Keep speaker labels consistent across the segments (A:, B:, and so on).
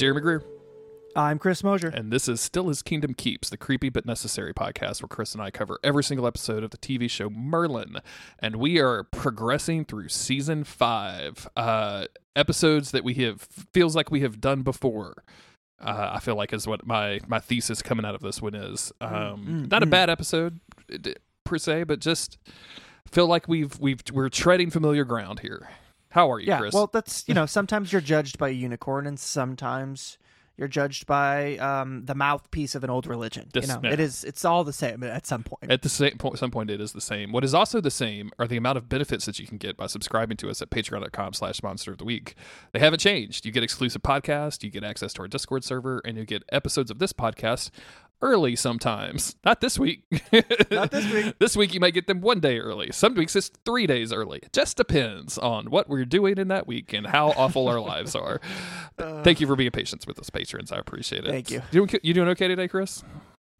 A: I'm Jeremy Greer,
B: I'm Chris Mosier.
A: and this is Still His Kingdom Keeps, the creepy but necessary podcast where Chris and I cover every single episode of the TV show Merlin. And we are progressing through season five. Uh, episodes that we have, feels like we have done before. Uh, I feel like is what my my thesis coming out of this one is. Um,
B: mm,
A: not a
B: mm.
A: bad episode per se, but just feel like we've we've we're treading familiar ground here. How are you,
B: yeah,
A: Chris?
B: well, that's you know sometimes you're judged by a unicorn, and sometimes you're judged by um, the mouthpiece of an old religion.
A: This-
B: you know,
A: yeah.
B: it is it's all the same at some point.
A: At the same point, some point, it is the same. What is also the same are the amount of benefits that you can get by subscribing to us at patreon.com slash monster of the week. They haven't changed. You get exclusive podcast, you get access to our Discord server, and you get episodes of this podcast early sometimes. Not this week.
B: Not this week.
A: this week you might get them one day early. Some weeks it's three days early. It just depends on what we're doing in that week and how awful our lives are. Uh, thank you for being patient with us, patrons. I appreciate it.
B: Thank you.
A: You doing, you doing okay today, Chris?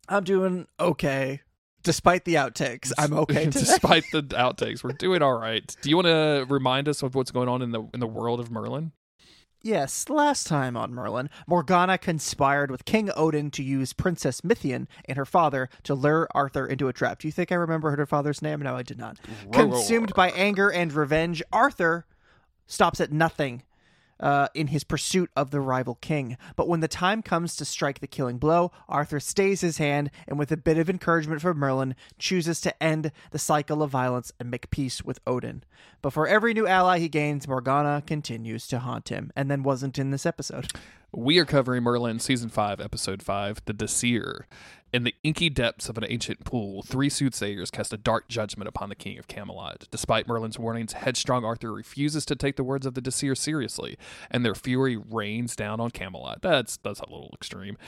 B: I'm doing okay, despite the outtakes. I'm okay today.
A: Despite the outtakes, we're doing all right. Do you want to remind us of what's going on in the in the world of Merlin?
B: Yes, last time on Merlin, Morgana conspired with King Odin to use Princess Mithian and her father to lure Arthur into a trap. Do you think I remember her father's name? No, I did not. Consumed by anger and revenge, Arthur stops at nothing uh, in his pursuit of the rival king. But when the time comes to strike the killing blow, Arthur stays his hand and, with a bit of encouragement from Merlin, chooses to end the cycle of violence and make peace with Odin. But for every new ally he gains, Morgana continues to haunt him, and then wasn't in this episode.
A: We are covering Merlin season 5 episode 5 The Disir. In the inky depths of an ancient pool, three soothsayers cast a dark judgment upon the king of Camelot. Despite Merlin's warnings, headstrong Arthur refuses to take the words of the Disir seriously, and their fury rains down on Camelot. That's that's a little extreme.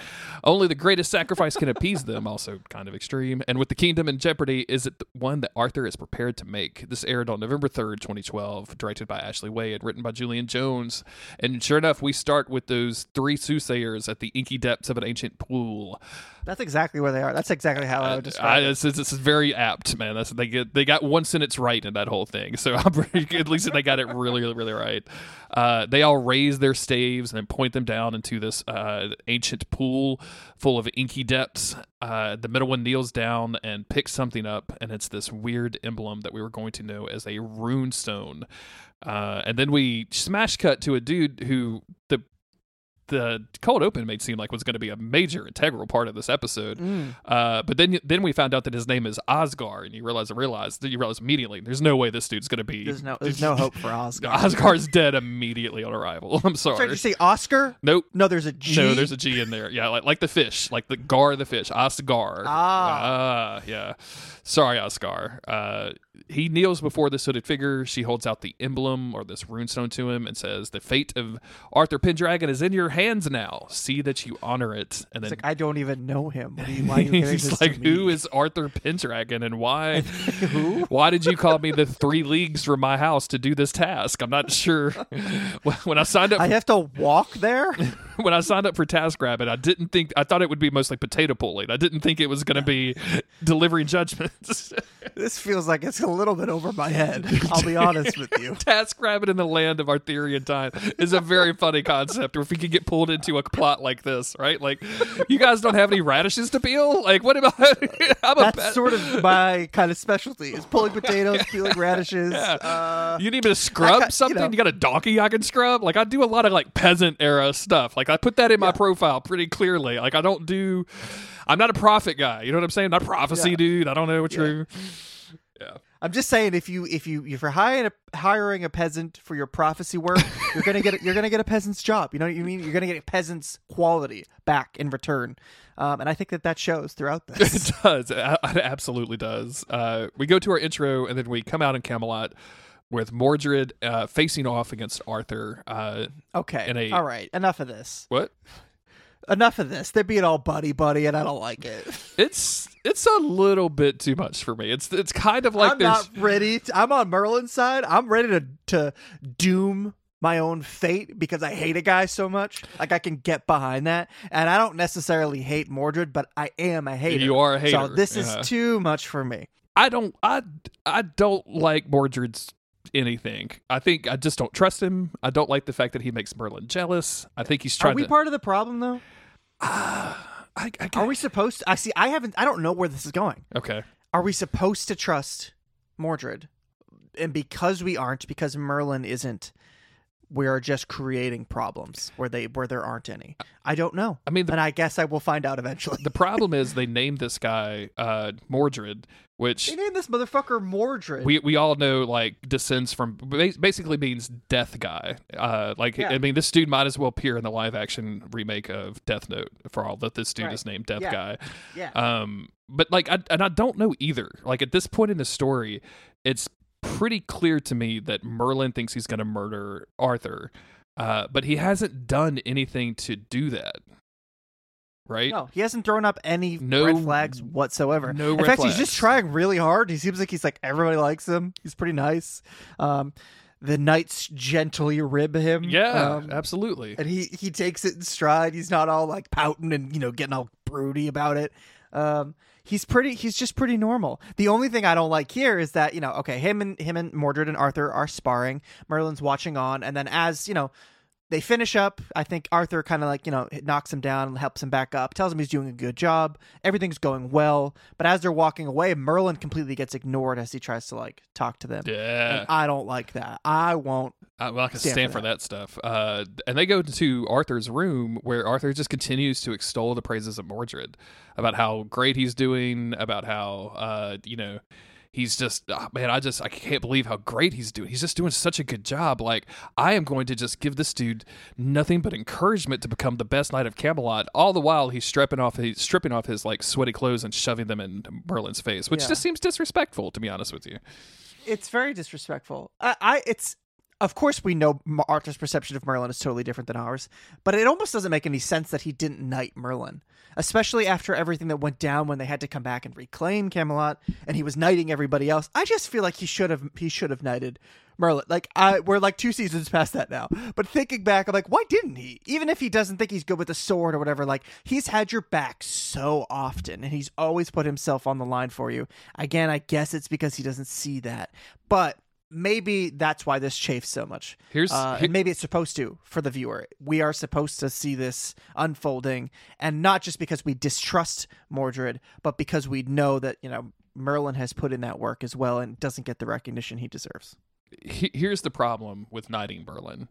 A: Only the greatest sacrifice can appease them, also kind of extreme. And with the kingdom in jeopardy, is it one that Arthur is prepared to make? This aired on November 3rd, 2012, directed by Ashley Way, written by Julian Jones. And sure enough, we start with those three soothsayers at the inky depths of an ancient pool.
B: That's exactly where they are. That's exactly how I would
A: I,
B: describe it.
A: this, is, very apt, man. That's, they get they got one sentence right in that whole thing, so I'm pretty, at least they got it really, really, really right. Uh, they all raise their staves and then point them down into this uh, ancient pool full of inky depths. Uh, the middle one kneels down and picks something up, and it's this weird emblem that we were going to know as a rune stone. Uh, and then we smash cut to a dude who the the cold open made seem like was going to be a major integral part of this episode.
B: Mm.
A: Uh, but then then we found out that his name is Osgar, and you realize realize you realize immediately there's no way this dude's going to be.
B: There's no, there's no hope for Oscar.
A: Osgar's dead immediately on arrival. I'm
B: Sorry,
A: sorry.
B: did you say Oscar?
A: Nope.
B: No, there's a G.
A: No, there's a G in there. Yeah, like like the fish, like the gar the fish, Osgar.
B: Ah.
A: Ah, yeah. Sorry, Oscar. Uh, he kneels before this hooded figure. She holds out the emblem or this runestone to him and says, "The fate of Arthur Pendragon is in your hands now. See that you honor it." And
B: It's
A: then
B: like I don't even know him. What are you, why are you
A: he's
B: this
A: like? "Who is Arthur Pendragon, and why?
B: Who?
A: Why did you call me the three leagues from my house to do this task? I'm not sure." when I signed up,
B: I have to walk there.
A: when I signed up for TaskRabbit, I didn't think I thought it would be mostly potato pulling. I didn't think it was going to be delivering judgments.
B: this feels like it's a little bit over my head. I'll be honest with you.
A: TaskRabbit in the land of Arthurian time is a very funny concept. Or if we could get pulled into a plot like this, right? Like, you guys don't have any radishes to peel. Like, what about? I'm a
B: That's
A: bad-
B: sort of my kind of specialty: is pulling potatoes, peeling radishes.
A: Yeah.
B: Uh,
A: You need me to scrub
B: I ca- you
A: something? You, got a donkey I can scrub? Like I do a lot of like peasant era stuff. Like I put that in my profile pretty clearly. Like I don't do I'm not a prophet guy. You know what I'm saying? not prophecy
B: Yeah.
A: dude. I don't know what you're
B: I'm just saying, if you if you if you're hiring a, hiring a peasant for your prophecy work, you're gonna get you're gonna get a peasant's job. You know what you mean? You're gonna get a peasant's quality back in return. Um, and I think that that shows throughout this.
A: It does. It absolutely does. Uh, we go to our intro and then we come out in Camelot with Mordred uh, facing off against Arthur. Uh,
B: Okay,
A: a-
B: all right, enough of this.
A: what?
B: Enough of this. They're being all buddy buddy, and I don't like it.
A: It's it's a little bit too much for me. It's it's kind of like
B: I'm
A: there's
B: not ready. To, I'm on Merlin's side. I'm ready to to doom my own fate because I hate a guy so much. Like I can get behind that, and I don't necessarily hate Mordred, but I am a hater.
A: You are a hater.
B: So this
A: yeah.
B: is too much for me.
A: I don't I I don't like Mordred's anything. I think I just don't trust him. I don't like the fact that he makes Merlin jealous. I think he's trying.
B: To Are we
A: to.
B: part of the problem though?
A: I, I,
B: Are we supposed to? I see. I haven't. I don't know where this is going.
A: okay.
B: Are we supposed to trust Mordred? And because we aren't, because Merlin isn't, we are just creating problems where they where there aren't any. I don't know,
A: I mean, the,
B: and I guess I will find out eventually.
A: the problem is they named this guy uh, Mordred, which
B: They named this motherfucker Mordred.
A: we we all know like descends from basically means death guy. Uh, like
B: Yeah.
A: I mean, this dude might as well appear in the live action remake of Death Note for all that this dude
B: Right.
A: is named Death
B: Yeah.
A: Guy.
B: yeah,
A: Um, but like, I, and I don't know either. Like at this point in the story, it's pretty clear to me that Merlin thinks he's going to murder Arthur, uh, but he hasn't done anything to do that. Right?
B: no, he hasn't thrown up any
A: No-
B: red flags whatsoever.
A: no
B: In fact, he's just trying really hard. He seems like he's like everybody likes him. He's pretty nice. Um, the knights gently rib him.
A: Yeah,
B: um,
A: absolutely.
B: and he he takes it in stride. He's not all like pouting and you know getting all broody about it. Um, he's pretty. He's just pretty normal. The only thing I don't like here is that you know, okay, him and him and Mordred and Arthur are sparring. Merlin's watching on, and then as you know. They finish up. I think Arthur kind of like, you know, knocks him down and helps him back up, tells him he's doing a good job. Everything's going well. But as they're walking away, Merlin completely gets ignored as he tries to like talk to them.
A: Yeah.
B: And I don't like that. I won't.
A: I, well, I can
B: stand
A: stand,
B: for
A: for that, stuff. Uh, and they go to Arthur's room where Arthur just continues to extol the praises of Mordred about how great he's doing, about how, uh, you know, he's just, ah, man, I just, I can't believe how great he's doing. He's just doing such a good job. Like, I am going to just give this dude nothing but encouragement to become the best knight of Camelot. All the while he's stripping off, he's stripping off his like sweaty clothes and shoving them in Merlin's face, which
B: Yeah.
A: just seems disrespectful, to be honest with you.
B: it's very disrespectful. I, I it's of course we know Arthur's perception of Merlin is totally different than ours, but it almost doesn't make any sense that he didn't knight Merlin, especially after everything that went down when they had to come back and reclaim Camelot, and he was knighting everybody else. I just feel like he should have he should have knighted Merlin. Like I we're like two seasons past that now, but thinking back, I'm like, why didn't he? Even if he doesn't think he's good with the sword or whatever, like he's had your back so often, and he's always put himself on the line for you. Again, I guess it's because he doesn't see that, but maybe that's why this chafes so much.
A: Here's,
B: Uh,
A: here-
B: and maybe it's supposed to for the viewer. We are supposed to see this unfolding, and not just because we distrust Mordred, but because we know that you know Merlin has put in that work as well and doesn't get the recognition he deserves.
A: here's the problem with knighting Merlin.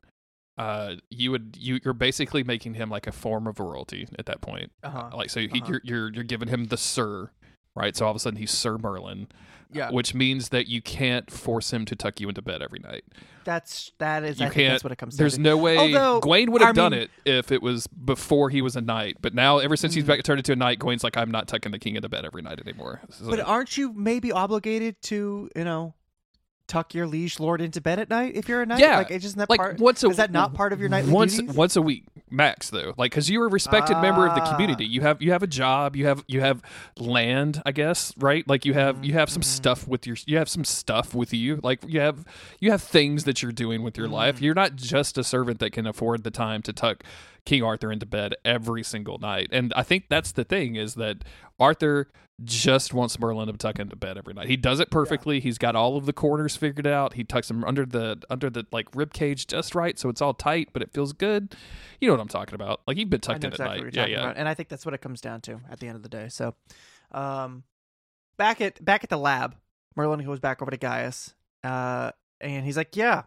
A: Uh, you would you you're basically making him like a form of royalty at that point.
B: Uh-huh.
A: Like so, he,
B: Uh-huh.
A: you're you're you're giving him the Sir, right? So all of a sudden he's Sir Merlin,
B: Yeah,
A: which means that you can't force him to tuck you into bed every night.
B: that's that is.
A: You
B: I think that's
A: can't-
B: what it comes.
A: There's
B: to.
A: There's no way
B: Although,
A: Gawain would have
B: I
A: done
B: mean-
A: it if it was before he was a knight. But now, ever since he's
B: Mm.
A: back turned into a knight, Gawain's like, I'm not tucking the king into bed every night anymore.
B: But aren't you maybe obligated to you know tuck your liege lord into bed at night if you're a knight?
A: Yeah,
B: like isn't that
A: like
B: part?
A: once a
B: is that not part of your nightly
A: once
B: duties?
A: once a week max though like because you're a respected member of the
B: Ah.
A: community you have you have a job you have you have land i guess right like you have you have some
B: Mhm.
A: stuff with your you have some stuff with you like you have you have things that you're doing with your life
B: Mm.
A: you're not just a servant that can afford the time to tuck king arthur into bed every single night. And i think that's the thing is that arthur just wants merlin to tuck into bed every night. He does it perfectly. He's got all of the corners figured out. He tucks him under the under the like rib cage just right so it's all tight but it feels good. You know what i'm talking about. Like you've been
B: I
A: tucked
B: know
A: in
B: exactly
A: at
B: what
A: night.
B: you're
A: yeah yeah.
B: about, and I think that's what it comes down to at the end of the day. So, um, back at back at the lab, Merlin goes back over to Gaius, uh, and he's like, "Yeah,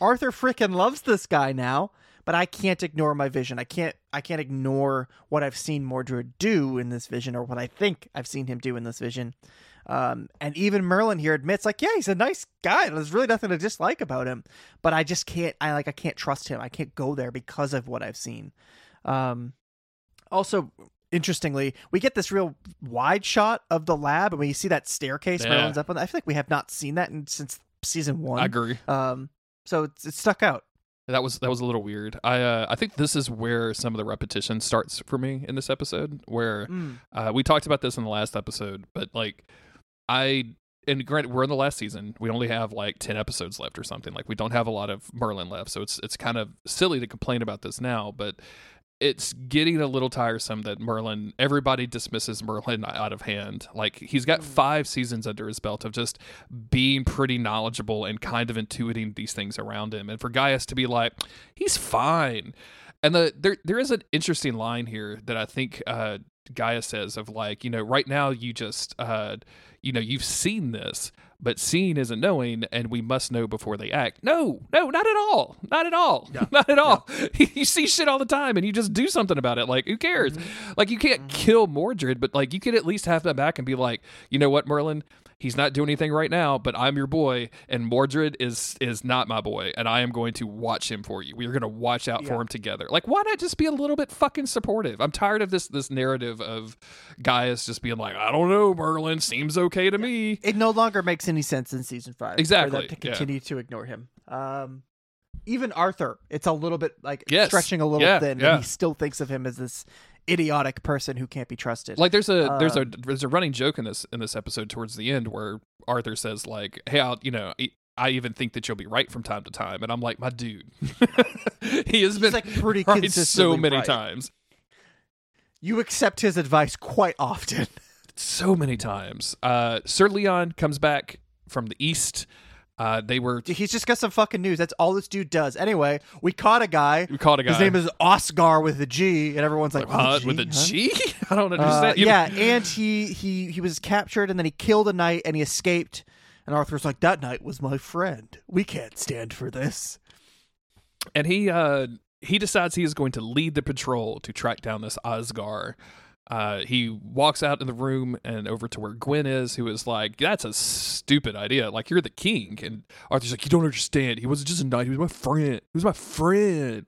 B: Arthur frickin' loves this guy now, but I can't ignore my vision. I can't I can't ignore what I've seen Mordred do in this vision, or what I think I've seen him do in this vision." Um, and even Merlin here admits, like, yeah, he's a nice guy. There's really nothing to dislike about him, but I just can't. I like, I can't trust him. I can't go there because of what I've seen. Um, also, interestingly, we get this real wide shot of the lab, and when you see that staircase
A: Yeah.
B: Merlin's up on, I feel like we have not seen that in, since season one.
A: i agree
B: Um, so it's, it's stuck out.
A: That was that was a little weird. I uh, I think this is where some of the repetition starts for me in this episode. Where
B: Mm.
A: uh, we talked about this in the last episode, but like I and granted we're in the last season. We only have like ten episodes left or something. Like we don't have a lot of Merlin left, so it's it's kind of silly to complain about this now. But it's getting a little tiresome that Merlin, everybody dismisses Merlin out of hand. Like he's got five seasons under his belt of just being pretty knowledgeable and kind of intuiting these things around him. And for Gaius to be like, he's fine. And the there there is an interesting line here that I think uh, Gaius says of like, you know, right now you just uh, you know, you've seen this, but seeing isn't knowing, and we must know before they act. No, no, not at all. Not at all.
B: Yeah.
A: Not at all. you see shit all the time and you just do something about it. Like, who cares?
B: Mm-hmm.
A: Like, you can't kill Mordred, but like, you could at least have that back and be like, you know what, Merlin? He's not doing anything right now, but I'm your boy, and Mordred is is not my boy, and I am going to watch him for you. We are going to watch out for him together. Like, why not just be a little bit fucking supportive? I'm tired of this this narrative of Gaius just being like, I don't know, Merlin seems okay to me.
B: It no longer makes any sense in season five.
A: Exactly,
B: to
A: yeah.
B: continue to ignore him. Um, even Arthur, it's a little bit like
A: Yes,
B: stretching a little
A: yeah,
B: thin,
A: yeah.
B: and he still thinks of him as this idiotic person who can't be trusted.
A: Like there's a there's a
B: Um,
A: there's a running joke in this in this episode towards the end where Arthur says like, "Hey, I'll you know." I- I even think that you'll be right from time to time, and I'm like, my dude, he has been
B: like, pretty
A: right so many
B: right.
A: times,
B: you accept his advice quite often.
A: so many times. Uh, Sir Leon comes back from the east. Uh, they were
B: He's just got some fucking news. That's all this dude does. Anyway, we caught a guy.
A: we caught a guy.
B: His name is Oscar with a G, and everyone's like,
A: uh,
B: "What,
A: with a
B: huh?"
A: G. I don't
B: Uh,
A: understand. Know-
B: yeah, and he he he was captured, and then he killed a knight, and he escaped. And Arthur's like, "That knight was my friend. We can't stand for this."
A: and he uh he decides he is going to lead the patrol to track down this Osgar. Uh, he walks out in the room and over to where Gwen is, who is like, "That's a stupid idea. Like you're the king." And Arthur's like, "You don't understand. He wasn't just a knight. He was my friend. He was my friend."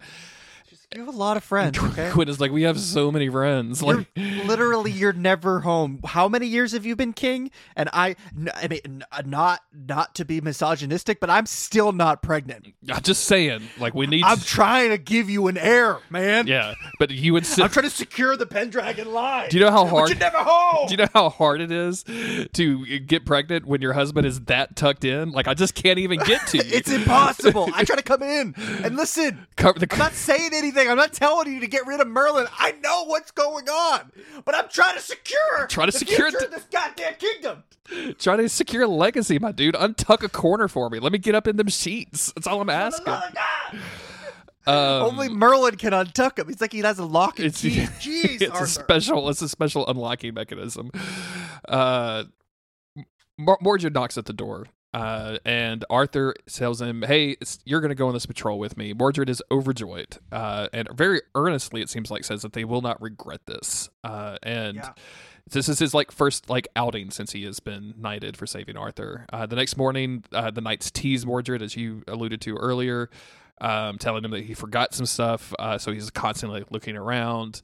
B: You have a lot of friends. Okay,
A: Gwen is like, "We have so many friends. Like,
B: You're, literally, you're never home. How many years have you been king? And I, I mean, uh, not not to be misogynistic, but I'm still not pregnant.
A: I'm just saying. Like, we need.
B: I'm trying to give you an heir, man.
A: yeah, but you would sit.
B: I'm trying to secure the Pendragon line.
A: Do you know how hard?
B: you're never home.
A: Do you know how hard it is to get pregnant when your husband is that tucked in? Like I just can't even get to you.
B: it's impossible. I try to come in and listen.
A: Cover the-
B: I'm not saying anything. I'm not telling you to get rid of Merlin. I know what's going on, but I'm trying to secure.
A: Try to secure
B: of this goddamn kingdom.
A: Trying to secure a legacy, my dude. Untuck a corner for me. Let me get up in them sheets. That's all I'm asking. Um,
B: Only Merlin can untuck him. He's like he has a lock and
A: it's
B: key. Jeez,
A: it's
B: Arthur.
A: a special. It's a special unlocking mechanism. Uh, Mor- Mordred knocks at the door. Uh, and Arthur tells him, "Hey, it's, you're going to go on this patrol with me." Mordred is overjoyed, uh, and very earnestly, it seems like, says that they will not regret this. Uh, and
B: Yeah.
A: this is his like first like outing since he has been knighted for saving Arthur. Uh, the next morning, uh, the knights tease Mordred, as you alluded to earlier, um, telling him that he forgot some stuff, uh, so he's constantly looking around.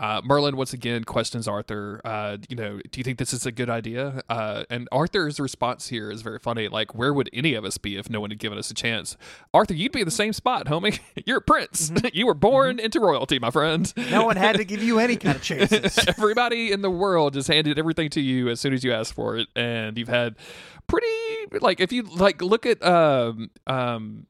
A: Uh, Merlin once again questions Arthur. Uh, you know, do you think this is a good idea? Uh, and Arthur's response here is very funny. Like, where would any of us be if no one had given us a chance? Arthur, you'd be in the same spot, homie. You're a prince. you were born into royalty, my friend.
B: No one had to give you any kind of chances.
A: Everybody in the world just handed everything to you as soon as you asked for it, and you've had pretty like if you like look at um um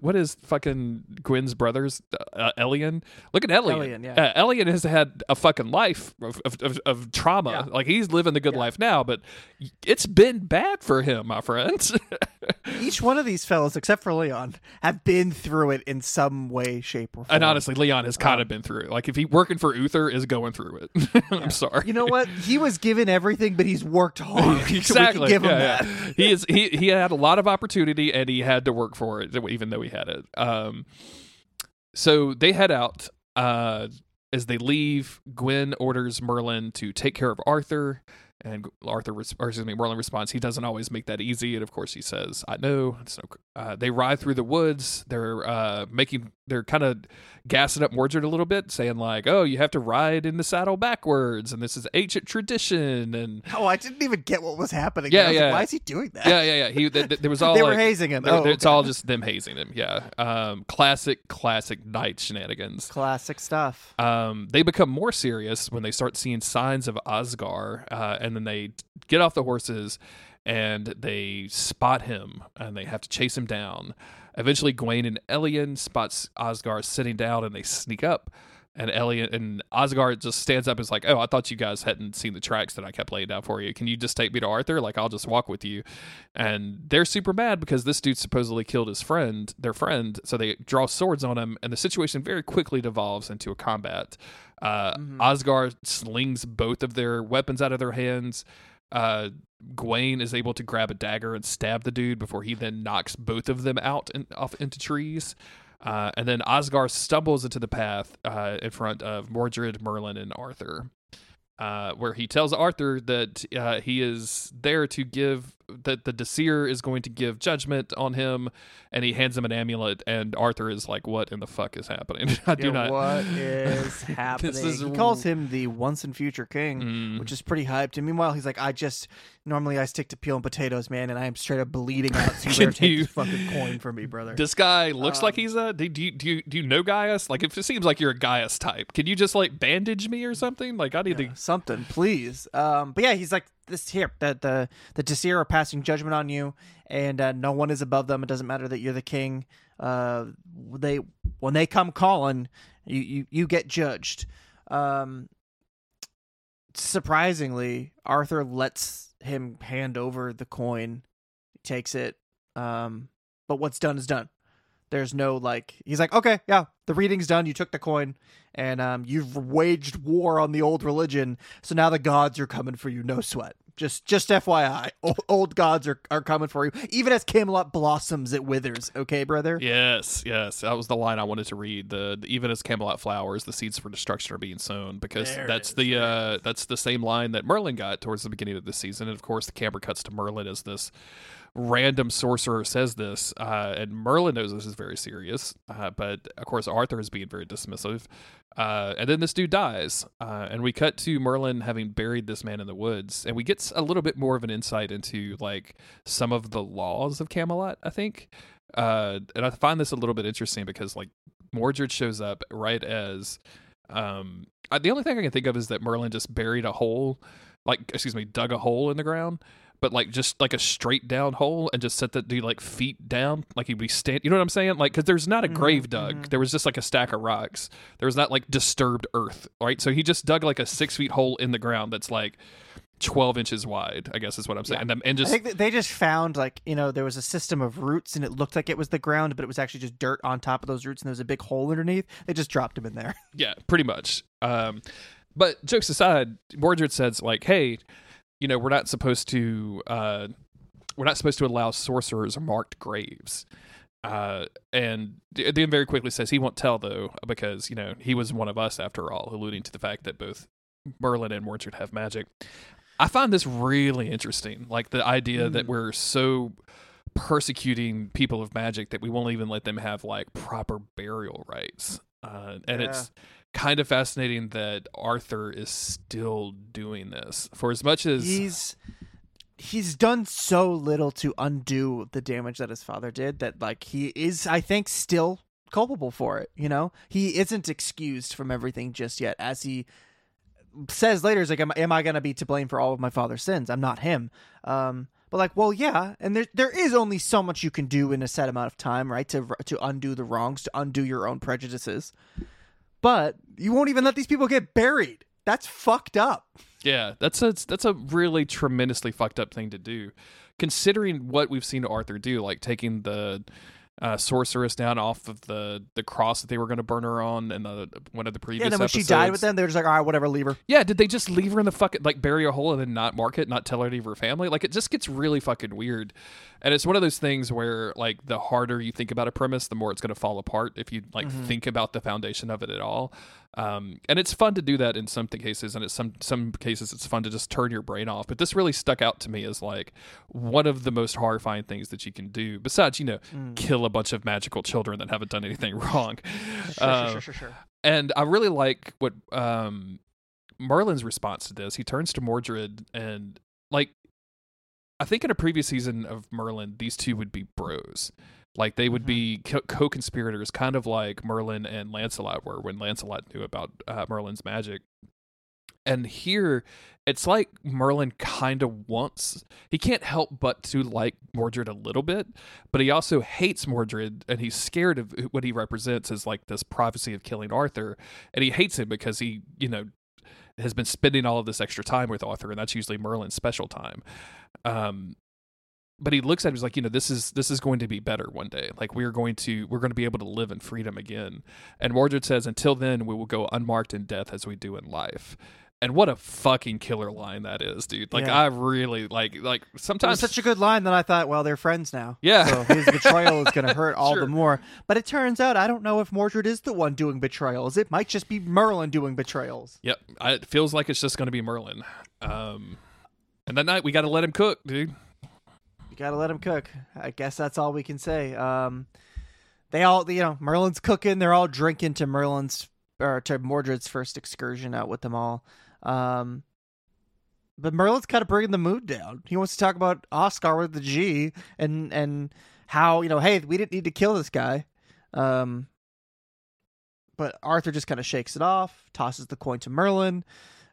A: what is fucking Gwen's brothers uh, Elyan? Look at Elyan.
B: Elyan, yeah.
A: Uh, Elyan has had a fucking life of of, of, of trauma.
B: Yeah.
A: Like he's living the good
B: Yeah.
A: life now, but it's been bad for him, my friends.
B: Each one of these fellows, except for Leon, have been through it in some way, shape, or form.
A: and honestly, Leon has kind of
B: Um,
A: been through it. Like if he working for Uther is going through it. I'm sorry.
B: You know what? He was given everything, but he's worked hard. So
A: exactly.
B: can give him
A: Yeah,
B: that.
A: he is he he had a lot of opportunity and he had to work for it, even though we had it. Um, so they head out. Uh, as they leave, Gwen orders Merlin to take care of Arthur, and Arthur, or excuse me, Merlin responds, "He doesn't always make that easy." And of course, he says, "I know." No, uh, they ride through the woods. They're uh, making, they're kind of gassing up Mordred a little bit, saying like, "Oh, you have to ride in the saddle backwards, and this is ancient tradition." And
B: Oh, I didn't even get what was happening.
A: Yeah,
B: was like,
A: yeah.
B: Why is he doing that?
A: yeah, yeah, yeah. He th- th- there was all
B: they were hazing him. Oh,
A: it's
B: okay.
A: all just them hazing him. Yeah, um, classic, classic knight shenanigans.
B: classic stuff.
A: Um, they become more serious when they start seeing signs of Osgar, uh, and then they get off the horses and they spot him, and they have to chase him down. Eventually, Gawain and Elyan spots Osgar sitting down, and they sneak up. And Elyan and Osgar just stands up and is like, "Oh, I thought you guys hadn't seen the tracks that I kept laying down for you. Can you just take me to Arthur? Like, I'll just walk with you." And they're super mad because this dude supposedly killed his friend, their friend. So they draw swords on him, and the situation very quickly devolves into a combat. Uh,
B: Mhm.
A: Osgar slings both of their weapons out of their hands. Uh, Gawain is able to grab a dagger and stab the dude before he then knocks both of them out and off into trees. Uh, and then Osgar stumbles into the path uh, in front of Mordred, Merlin, and Arthur, uh, where he tells Arthur that uh, he is there to give that the Disir is going to give judgment on him, and he hands him an amulet. And Arthur is like, "What in the fuck is happening? I do
B: Yeah,
A: not."
B: What is happening?
A: is
B: he calls him the once and future king,
A: Mm.
B: which is pretty hyped. And meanwhile, he's like, I just normally I stick to peel and potatoes, man, and I am straight up bleeding out. So you better take
A: you-
B: this fucking coin from me, brother.
A: This guy looks like
B: Um,
A: he's a. Do, do you do you do you know Gaius? Like, if it seems like you're a Gaius type, can you just like bandage me or something? Like, I need
B: Yeah,
A: to.
B: something, please. Um, but yeah, he's like this here. That the the Disir are passing judgment on you, and uh, no one is above them. It doesn't matter that you're the king. Uh, they when they come calling, you you, you get judged. Um, surprisingly, Arthur lets him hand over the coin. He takes it. Um, but what's done is done. There's no like he's like, okay, yeah, the reading's done. You took the coin, and um, you've waged war on the old religion. So now the gods are coming for you. No sweat. Just just FYI, old, old gods are, are coming for you. Even as Camelot blossoms, it withers. Okay, brother.
A: Yes, yes, that was the line I wanted to read. The, the even as Camelot flowers, the seeds for destruction are being sown because
B: There
A: that's the uh, that's the same line that Merlin got towards the beginning of the season. And of course, the camera cuts to Merlin as this random sorcerer says this, uh, and Merlin knows this is very serious, uh, but of course Arthur is being very dismissive. Uh, and then this dude dies, uh, and we cut to Merlin having buried this man in the woods, and we get a little bit more of an insight into like some of the laws of Camelot. I think, uh, and I find this a little bit interesting because like Mordred shows up right as, um, I, the only thing I can think of is that Merlin just buried a hole, like excuse me, dug a hole in the ground but like just like a straight down hole and just set that dude like feet down like he'd be stand you know what i'm saying like because there's not a
B: Mhm,
A: grave dug
B: mhm.
A: there was just like a stack of rocks there was not like disturbed earth right so he just dug like a six feet hole in the ground that's like 12 inches wide i guess is what i'm saying
B: Yeah.
A: and, then- and
B: I
A: just
B: think that they just found like you know there was a system of roots and it looked like it was the ground, but it was actually just dirt on top of those roots and there was a big hole underneath. They just dropped him in there.
A: Yeah, pretty much. Um, but jokes aside, Mordred says like, "Hey, you know, we're not supposed to, uh, we're not supposed to allow sorcerers or marked graves." Uh, and then very quickly says he won't tell though because you know he was one of us after all, alluding to the fact that both Merlin and Mordred have magic. I find this really interesting, like the idea that
B: Mm.
A: we're so persecuting people of magic that we won't even let them have like proper burial rights. Uh, and
B: Yeah.
A: it's kind of fascinating that Arthur is still doing this for as much as
B: he's he's done so little to undo the damage that his father did that like he is I think still culpable for it, you know? He isn't excused from everything just yet as he says later is like am, am I going to be to blame for all of my father's sins? I'm not him. Um but like well yeah, and there there is only so much you can do in a set amount of time, right? To to undo the wrongs, to undo your own prejudices. But you won't even let these people get buried. That's fucked up.
A: Yeah, that's a that's a really tremendously fucked up thing to do, considering what we've seen Arthur do, like taking the uh, sorceress down off of the the cross that they were going to burn her on in the one of the previous.
B: Yeah, and then when
A: episodes.
B: she died with them, they were just like, all right, whatever, leave her.
A: Yeah, did they just leave her in the fucking like bury a hole and then not mark it, not tell her to leave her family? Like it just gets really fucking weird. And it's one of those things where like the harder you think about a premise, the more it's going to fall apart if you like
B: Mhm.
A: think about the foundation of it at all. Um, and it's fun to do that in some cases, and in some some cases it's fun to just turn your brain off. But this really stuck out to me as like one of the most horrifying things that you can do. Besides, you know,
B: Mm.
A: kill a bunch of magical children that haven't done anything wrong.
B: Sure,
A: Uh,
B: sure, sure, sure.
A: And I really like what um, Merlin's response to this. He turns to Mordred and like I think in a previous season of Merlin, these two would be bros. Like they would be co- co-conspirators, kind of like Merlin and Lancelot were when Lancelot knew about uh, Merlin's magic. And here, it's like Merlin kind of wants, he can't help but to like Mordred a little bit, but he also hates Mordred and he's scared of what he represents as like this prophecy of killing Arthur. And he hates him because he, you know, has been spending all of this extra time with Arthur, and that's usually Merlin's special time. Um, but he looks at it he's like you know this is this is going to be better one day like we're going to we're going to be able to live in freedom again and mordred says until then we will go unmarked in death as we do in life and what a fucking killer line that is dude like
B: Yeah.
A: i really like like sometimes
B: such a good line that I thought, well, they're friends now.
A: Yeah.
B: So his betrayal is going to hurt all
A: Sure.
B: the more. But it turns out I don't know if Mordred is the one doing betrayals. It might just be Merlin doing betrayals.
A: yep I, it feels like it's just going to be merlin um and that night we got to let him cook dude
B: You got to let him cook. I guess that's all we can say. Um, they all, you know, Merlin's cooking. They're all drinking to Merlin's or to Mordred's first excursion out with them all. Um, but Merlin's kind of bringing the mood down. He wants to talk about Oscar with the G and and how you know, hey, we didn't need to kill this guy. Um, but Arthur just kind of shakes it off, tosses the coin to Merlin.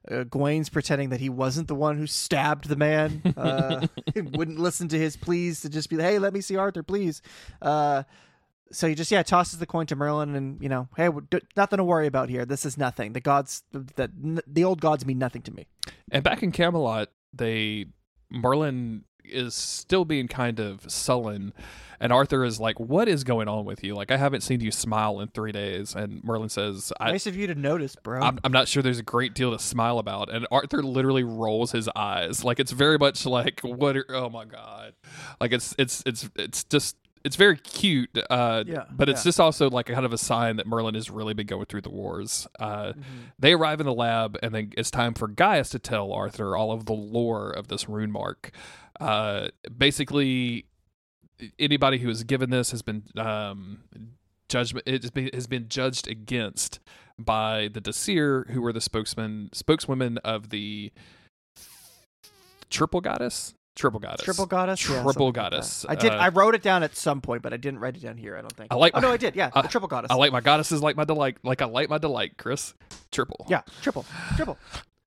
B: Uh, Gawain's pretending that he wasn't the one who stabbed the man. Uh, wouldn't listen to his pleas to just be, hey, let me see Arthur, please. Uh, so he just yeah tosses the coin to Merlin, and you know, hey, d- nothing to worry about here. This is nothing. The gods, that the old gods mean nothing to me.
A: And back in Camelot, they Merlin is still being kind of sullen, and Arthur is like, "What is going on with you? Like, I haven't seen you smile in three days." And Merlin says, I,
B: nice of you to notice, bro.
A: I'm, I'm not sure there's a great deal to smile about. And Arthur literally rolls his eyes, like it's very much like, "What? Are, oh my god!" Like it's it's it's it's just. It's very cute, uh,
B: Yeah,
A: but it's
B: yeah.
A: just also like a kind of a sign that Merlin has really been going through the wars. Uh,
B: Mhm.
A: they arrive in the lab, and then it's time for Gaius to tell Arthur all of the lore of this rune mark. Uh, basically, anybody who is given this has been um, judgment. It has been, has been judged against by the Disir, who were the spokesman spokeswomen of the triple goddess. Triple goddess.
B: Triple goddess,
A: Triple
B: like
A: goddess.
B: that. I did.
A: Uh,
B: I wrote it down at some point, but I didn't write it down here. I don't think.
A: I like
B: Oh no, I did. Yeah,
A: I-
B: the triple goddess.
A: I like my goddesses like my delight. Like I like my delight, Chris. Triple.
B: Yeah, triple, triple.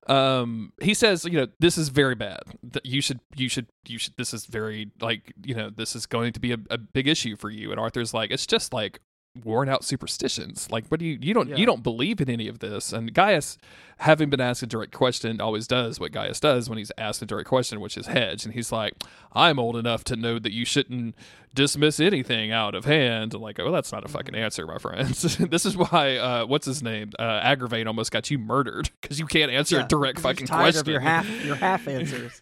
A: Um he says you know this is very bad. That you should you should you should this is very like you know this is going to be a, a big issue for you. And arthur's like it's just like worn out superstitions. Like what do you you don't
B: Yeah.
A: you don't believe in any of this. And gaius having been asked a direct question always does what gaius does when he's asked a direct question which is hedge. And he's like i'm old enough to know that you shouldn't dismiss anything out of hand. And like oh that's not a fucking answer my friends. This is why uh what's his name? Uh Agravaine almost got you murdered because you can't answer
B: Yeah,
A: a direct fucking question
B: Of your half, your half answers.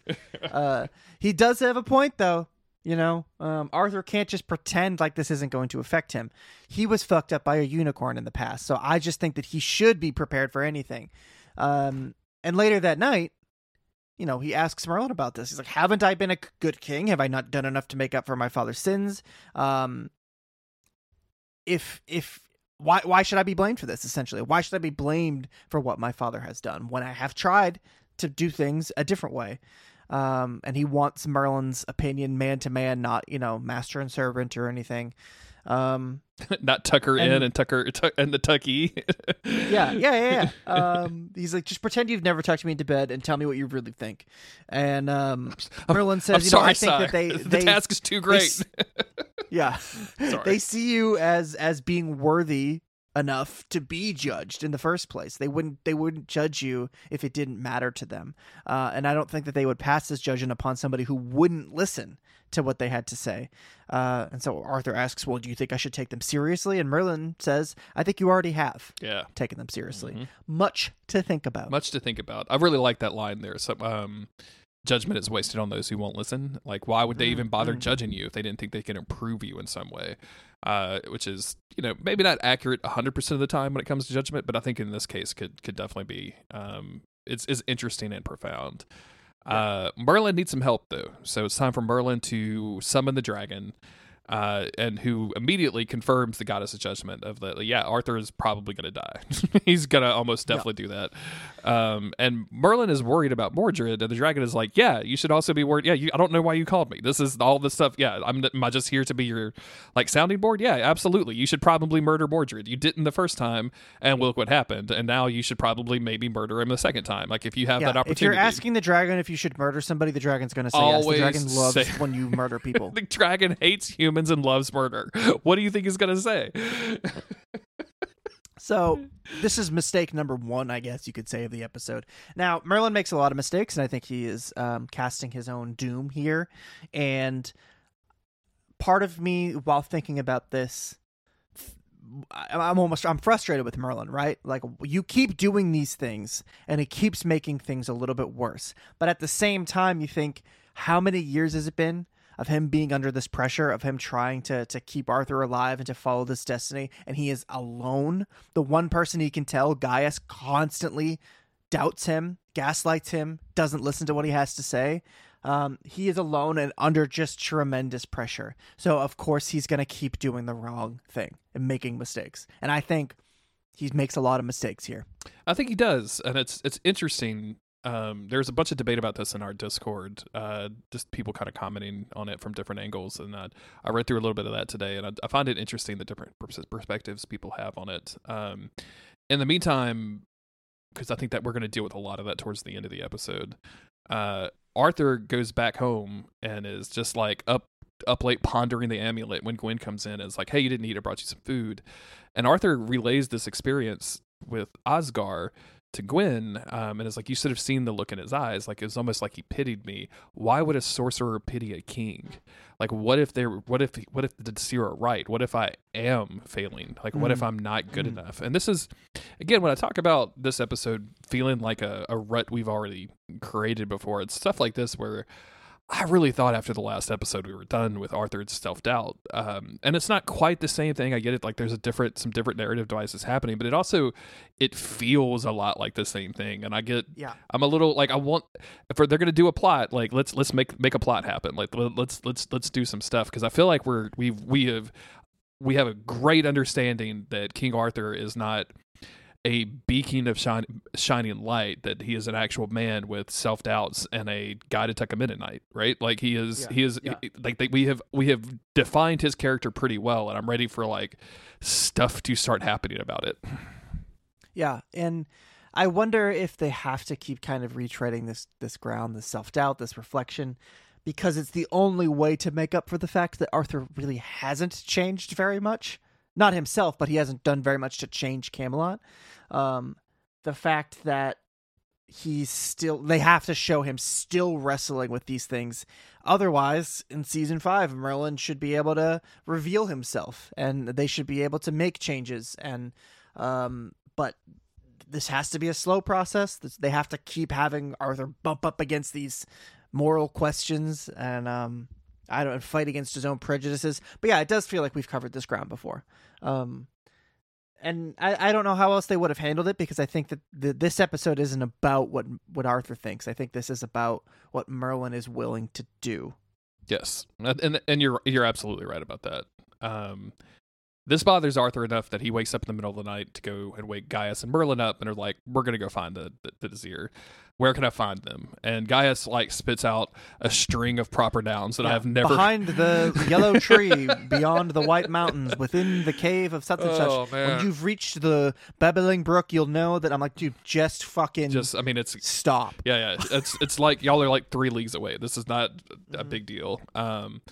B: uh, he does have a point, though. You know, um, Arthur can't just pretend like this isn't going to affect him. He was fucked up by a unicorn in the past, so I just think that he should be prepared for anything. Um, and later that night, you know, he asks Merlin about this. He's like, "Haven't I been a good king? Have I not done enough to make up for my father's sins? Um, if if why why should I be blamed for this? Essentially, why should I be blamed for what my father has done when I have tried to do things a different way?" Um, and he wants Merlin's opinion, man to man, not you know master and servant or anything. Um,
A: not tucker in
B: And-
A: and tucker tuck and the tucky.
B: yeah, yeah, yeah. yeah. Um, he's like, just pretend you've never tucked me into bed and tell me what you really think. And um, Merlin says,
A: I'm
B: you know,
A: sorry,
B: I think
A: sire.
B: that they,
A: the
B: they
A: task is too great.
B: s- yeah,
A: Sorry.
B: they see you as as being worthy enough to be judged in the first place. They wouldn't they wouldn't judge you if it didn't matter to them. Uh, and I don't think that they would pass this judgment upon somebody who wouldn't listen to what they had to say. Uh, and so Arthur asks, "Well, do you think I should take them seriously?" And Merlin says, "I think you already have
A: yeah,
B: taken them seriously.
A: Mhm.
B: Much to think about."
A: much to think about. I really like that line there. So, um, judgment is wasted on those who won't listen. Like, why would they
B: Mm,
A: even bother
B: mm.
A: judging you if they didn't think they can improve you in some way? Uh, which is, you know, maybe not accurate 100% of the time when it comes to judgment, but I think in this case could could definitely be. Um, it's is interesting and profound. Uh, Merlin needs some help though, so it's time for Merlin to summon the dragon. Uh, and who immediately confirms the goddess's judgment of the yeah Arthur is probably going to die. He's going to almost definitely do that. Um, and Merlin is worried about Mordred, and the dragon is like, yeah, you should also be worried. Yeah, you, I don't know why you called me. This is all this stuff. Yeah, I'm am I just here to be your like sounding board? Yeah, absolutely. You should probably murder Mordred. You didn't the first time, and look what happened. And now you should probably maybe murder him the second time. Like if you have
B: Yeah,
A: that opportunity.
B: if you're asking the dragon if you should murder somebody, the dragon's going to say
A: Always
B: yes. The dragon loves
A: say-
B: when you murder people.
A: the dragon hates humans and loves murder. What do you think he's gonna say?
B: So this is mistake number one, I guess you could say, of the episode. Now Merlin makes a lot of mistakes, and I think he is um, casting his own doom here. And part of me, while thinking about this, I'm almost I'm frustrated with Merlin, right? Like you keep doing these things, and it keeps making things a little bit worse. But at the same time, you think, how many years has it been? Of him being under this pressure, of him trying to to keep Arthur alive and to follow this destiny, and he is alone. The one person he can tell, Gaius, constantly doubts him, gaslights him, doesn't listen to what he has to say. Um, he is alone and under just tremendous pressure. So of course he's gonna keep doing the wrong thing and making mistakes. And I think he makes a lot of mistakes here.
A: I think he does, and it's it's interesting. Um, there's a bunch of debate about this in our Discord. Uh, just people kind of commenting on it from different angles, and uh, I read through a little bit of that today, and I, I find it interesting the different pers- perspectives people have on it. Um, in the meantime, because I think that we're going to deal with a lot of that towards the end of the episode. Uh, Arthur goes back home and is just like up up late pondering the amulet when Gwen comes in and is like, "Hey, you didn't eat. I brought you some food." And Arthur relays this experience with Osgar to Gwen, um, and it's like you should have seen the look in his eyes. Like it's almost like he pitied me. Why would a sorcerer pity a king? Like what if they're what if what if the Seer are right? What if I am failing? Like what if
B: Mm.
A: I'm not good
B: Mm.
A: enough? And this is again when I talk about this episode feeling like a, a rut we've already created before. It's stuff like this where I really thought after the last episode we were done with Arthur's self doubt, um, and it's not quite the same thing. I get it; like there's a different, some different narrative devices happening, but it also it feels a lot like the same thing. And I get,
B: Yeah.
A: I'm a little like I want if they're going to do a plot, like let's let's make make a plot happen. Like let- let's let's let's do some stuff because I feel like we're we've we have we have a great understanding that King Arthur is not a beacon of shine, shining light that he is an actual man with self doubts and a guy to tuck him in at night, right? Like he is,
B: Yeah,
A: he is
B: yeah.
A: like they, we have we have defined his character pretty well, and I'm ready for like stuff to start happening about it.
B: Yeah, and I wonder if they have to keep kind of retreading this this ground, this self doubt, this reflection, because it's the only way to make up for the fact that Arthur really hasn't changed very much. Not himself, but he hasn't done very much to change Camelot. Um, the fact that he's still they have to show him still wrestling with these things. Otherwise in season 5 merlin should be able to reveal himself and they should be able to make changes. And um but this has to be a slow process. They have to keep having arthur bump up against these moral questions and um i don't fight against his own prejudices. But yeah it does feel like we've covered this ground before um and I, I don't know how else they would have handled it because I think that the, this episode isn't about what what Arthur thinks. I think this is about what Merlin is willing to do.
A: Yes, and and, you're you're absolutely right about that. Um, this bothers Arthur enough that he wakes up in the middle of the night to go and wake Gaius and Merlin up, and are like, "We're gonna go find the the, the Vizier. Where can I find them?" And Gaius like spits out a string of proper nouns that
B: Yeah,
A: I've never.
B: behind the yellow tree, beyond the white mountains, within the cave of such and
A: Oh,
B: such.
A: man.
B: When you've reached the babbling brook, you'll know that I'm like, dude, just fucking
A: just, I mean, it's
B: stop.
A: yeah, yeah. It's it's like y'all are like three leagues away. This is not a
B: Mhm.
A: big deal. Um,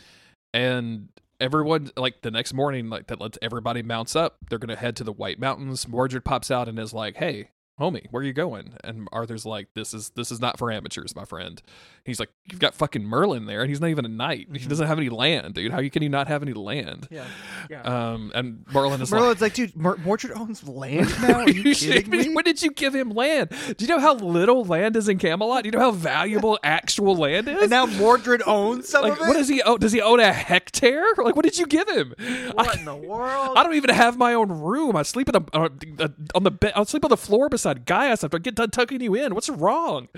A: and everyone like the next morning, like that lets everybody mounts up. They're gonna head to the White Mountains. Mordred pops out and is like, "Hey, homie, where are you going?" And Arthur's like, "This is this is not for amateurs, my friend." He's like, "You've got fucking Merlin there, and he's not even a knight. He
B: Mhm.
A: doesn't have any land, dude. How can you not have any land?"
B: Yeah, yeah.
A: Um, and Merlin is like.
B: Merlin's like, dude, Mer- Mordred owns land now. Are you kidding me?
A: When did you give him land? Do you know how little land is in Camelot? Do you know how valuable actual land is?
B: And now Mordred owns some
A: like,
B: of it.
A: what does he own? Does he own a hectare? Like, what did you give him?
B: What
A: I,
B: in the world?
A: I don't even have my own room. I sleep in the, uh, uh, on the bed. I sleep on the floor beside Gaius after I get done tucking you in. What's wrong?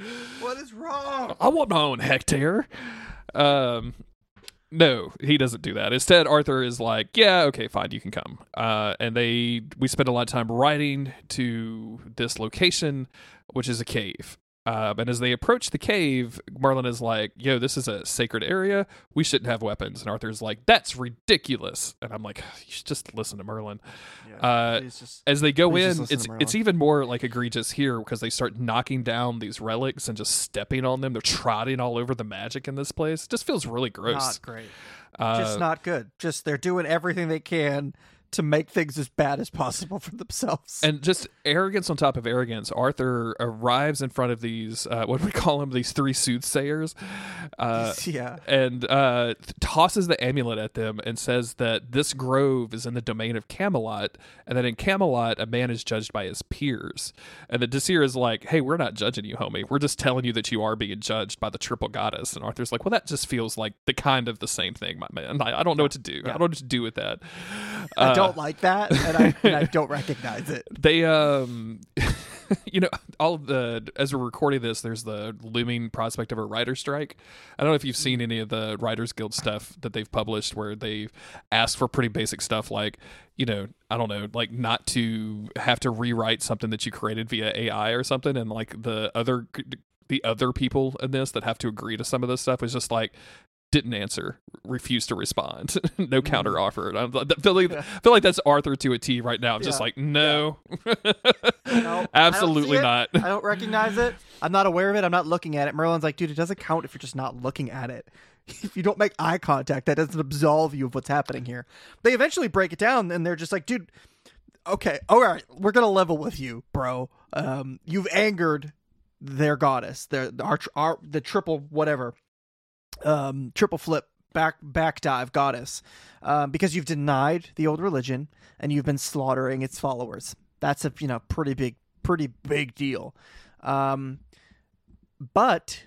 B: What is wrong?
A: I want my own hectare. Um, No, he doesn't do that. Instead, Arthur is like, "Yeah, okay, fine, you can come." Uh, and they we spend a lot of time riding to this location, which is a cave. Um, and as they approach the cave, Merlin is like, "Yo, this is a sacred area. We shouldn't have weapons." And Arthur's like, "That's ridiculous." And I'm like, "You should just listen to Merlin." Uh,
B: just,
A: As they go in, it's it's even more like egregious here because they start knocking down these relics and just stepping on them. They're trotting all over the magic in this place. It just feels really gross.
B: not great.
A: Uh,
B: just not good. Just they're doing everything they can to make things as bad as possible for themselves.
A: and just arrogance on top of arrogance. Arthur arrives in front of these, uh, what do we call them? These three soothsayers, uh,
B: yeah.
A: and uh, tosses the amulet at them and says that this grove is in the domain of Camelot, and that in Camelot a man is judged by his peers. And the Disir is like, "Hey, we're not judging you, homie. We're just telling you that you are being judged by the triple goddess." And Arthur's like, "Well, that just feels like the kind of the same thing, my man. I, I don't know what to do. I don't know what to do with that."
B: Don't like that, and I, and I don't recognize it.
A: they um you know all the as we're recording this there's the looming prospect of a writer strike i don't know if you've seen any of the writers guild stuff that they've published where they ask for pretty basic stuff like you know i don't know like not to have to rewrite something that you created via ai or something and like the other the other people in this that have to agree to some of this stuff was just like didn't answer, refused to respond, no counter offer. I'm, feel like, feel like that's Arthur to a T right now. I'm just
B: Yeah.
A: like, no,
B: No,
A: absolutely
B: I
A: not.
B: I don't recognize it. I'm not aware of it. I'm not looking at it. Merlin's like, dude, it doesn't count if you're just not looking at it. If you don't make eye contact, that doesn't absolve you of what's happening here. They eventually break it down, and they're just like, dude, okay, all right, we're gonna level with you, bro. Um, you've angered their goddess, their our, our the triple whatever, um, triple flip back back dive goddess, um, because you've denied the old religion and you've been slaughtering its followers. That's a you know pretty big pretty big deal. Um, but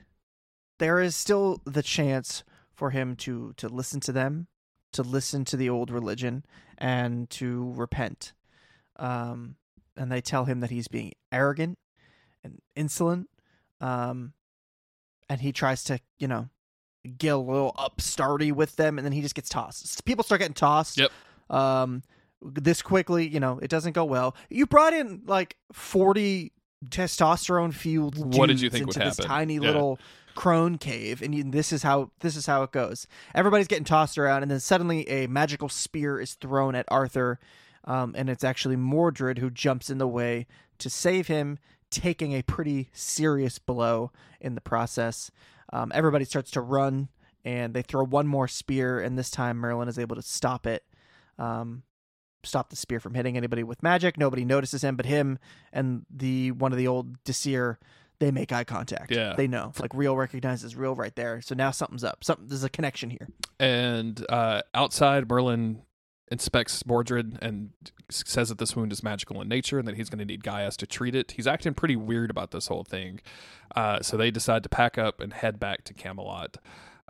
B: there is still the chance for him to to listen to them, to listen to the old religion, and to repent. Um, and they tell him that he's being arrogant and insolent. Um, and he tries to, you know, get a little upstarty with them, and then he just gets tossed. People start getting tossed.
A: Yep.
B: Um, this quickly, you know, it doesn't go well. You brought in like forty testosterone fueled.
A: What did you think would
B: into this
A: happen?
B: Tiny
A: Yeah.
B: little crone cave, and you, this is how this is how it goes. Everybody's getting tossed around, and then suddenly a magical spear is thrown at Arthur, um, and it's actually Mordred who jumps in the way to save him, taking a pretty serious blow in the process. Um, everybody starts to run, and they throw one more spear, and this time Merlin is able to stop it. Um, stop the spear from hitting anybody with magic. Nobody notices him, but him and the one of the old Disir, they make eye contact.
A: Yeah.
B: they know. Like real recognizes real right there. So now something's up. Something there's a connection here.
A: And uh, outside, Merlin inspects Mordred and says that this wound is magical in nature and that he's going to need Gaius to treat it. He's acting pretty weird about this whole thing. Uh, so they decide to pack up and head back to Camelot.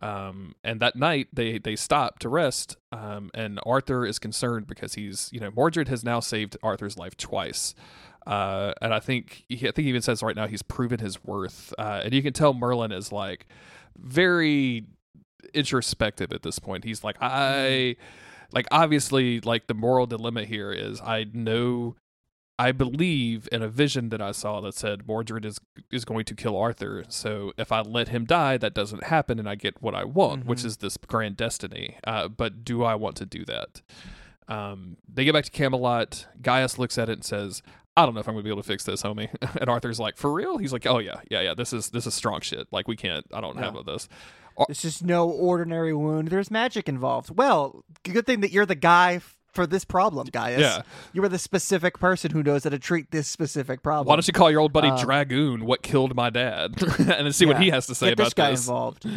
A: Um, and that night they they stop to rest. Um, and Arthur is concerned because he's you know Mordred has now saved Arthur's life twice. Uh, and I think he, I think he even says right now he's proven his worth. Uh, and you can tell Merlin is like very introspective at this point. He's like, I like obviously like the moral dilemma here is I know I believe in a vision that I saw that said Mordred is is going to kill Arthur. So if I let him die, that doesn't happen, and I get what I want, which
B: Mhm.
A: is this grand destiny. Uh, but do I want to do that? Um, they get back to Camelot. Gaius looks at it and says, "I don't know if I'm going to be able to fix this, homie." and Arthur's like, "For real?" He's like, "Oh yeah, yeah, yeah. This is this is strong shit. Like we can't. I don't
B: Yeah.
A: have this."
B: This is no ordinary wound. There's magic involved. Well, good thing that you're the guy f- for this problem, Gaius.
A: Yeah.
B: You are the specific person who knows how to treat this specific problem.
A: Why don't you call your old buddy
B: Um,
A: Dragoon what killed my dad, and then see what he has to say
B: Get
A: about
B: this guy
A: this?
B: involved.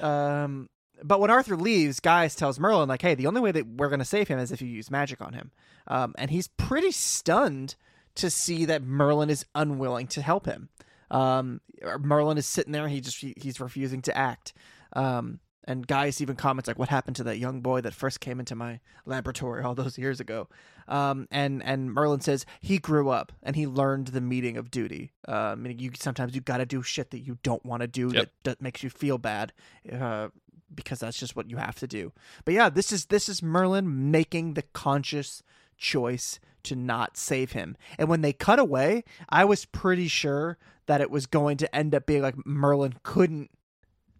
B: Um, but when Arthur leaves, Gaius tells Merlin like, "Hey, the only way that we're going to save him is if you use magic on him." Um, and he's pretty stunned to see that Merlin is unwilling to help him. Um, Merlin is sitting there; he just he, he's refusing to act. Um, and Gaius even comments like, "What happened to that young boy that first came into my laboratory all those years ago?" Um, and and Merlin says he grew up and he learned the meaning of duty. Um, and you sometimes you got to do shit that you don't want to do
A: Yep.
B: that, that makes you feel bad. Uh, because that's just what you have to do. But yeah, this is this is Merlin making the conscious choice to not save him. And when they cut away, I was pretty sure that it was going to end up being like Merlin couldn't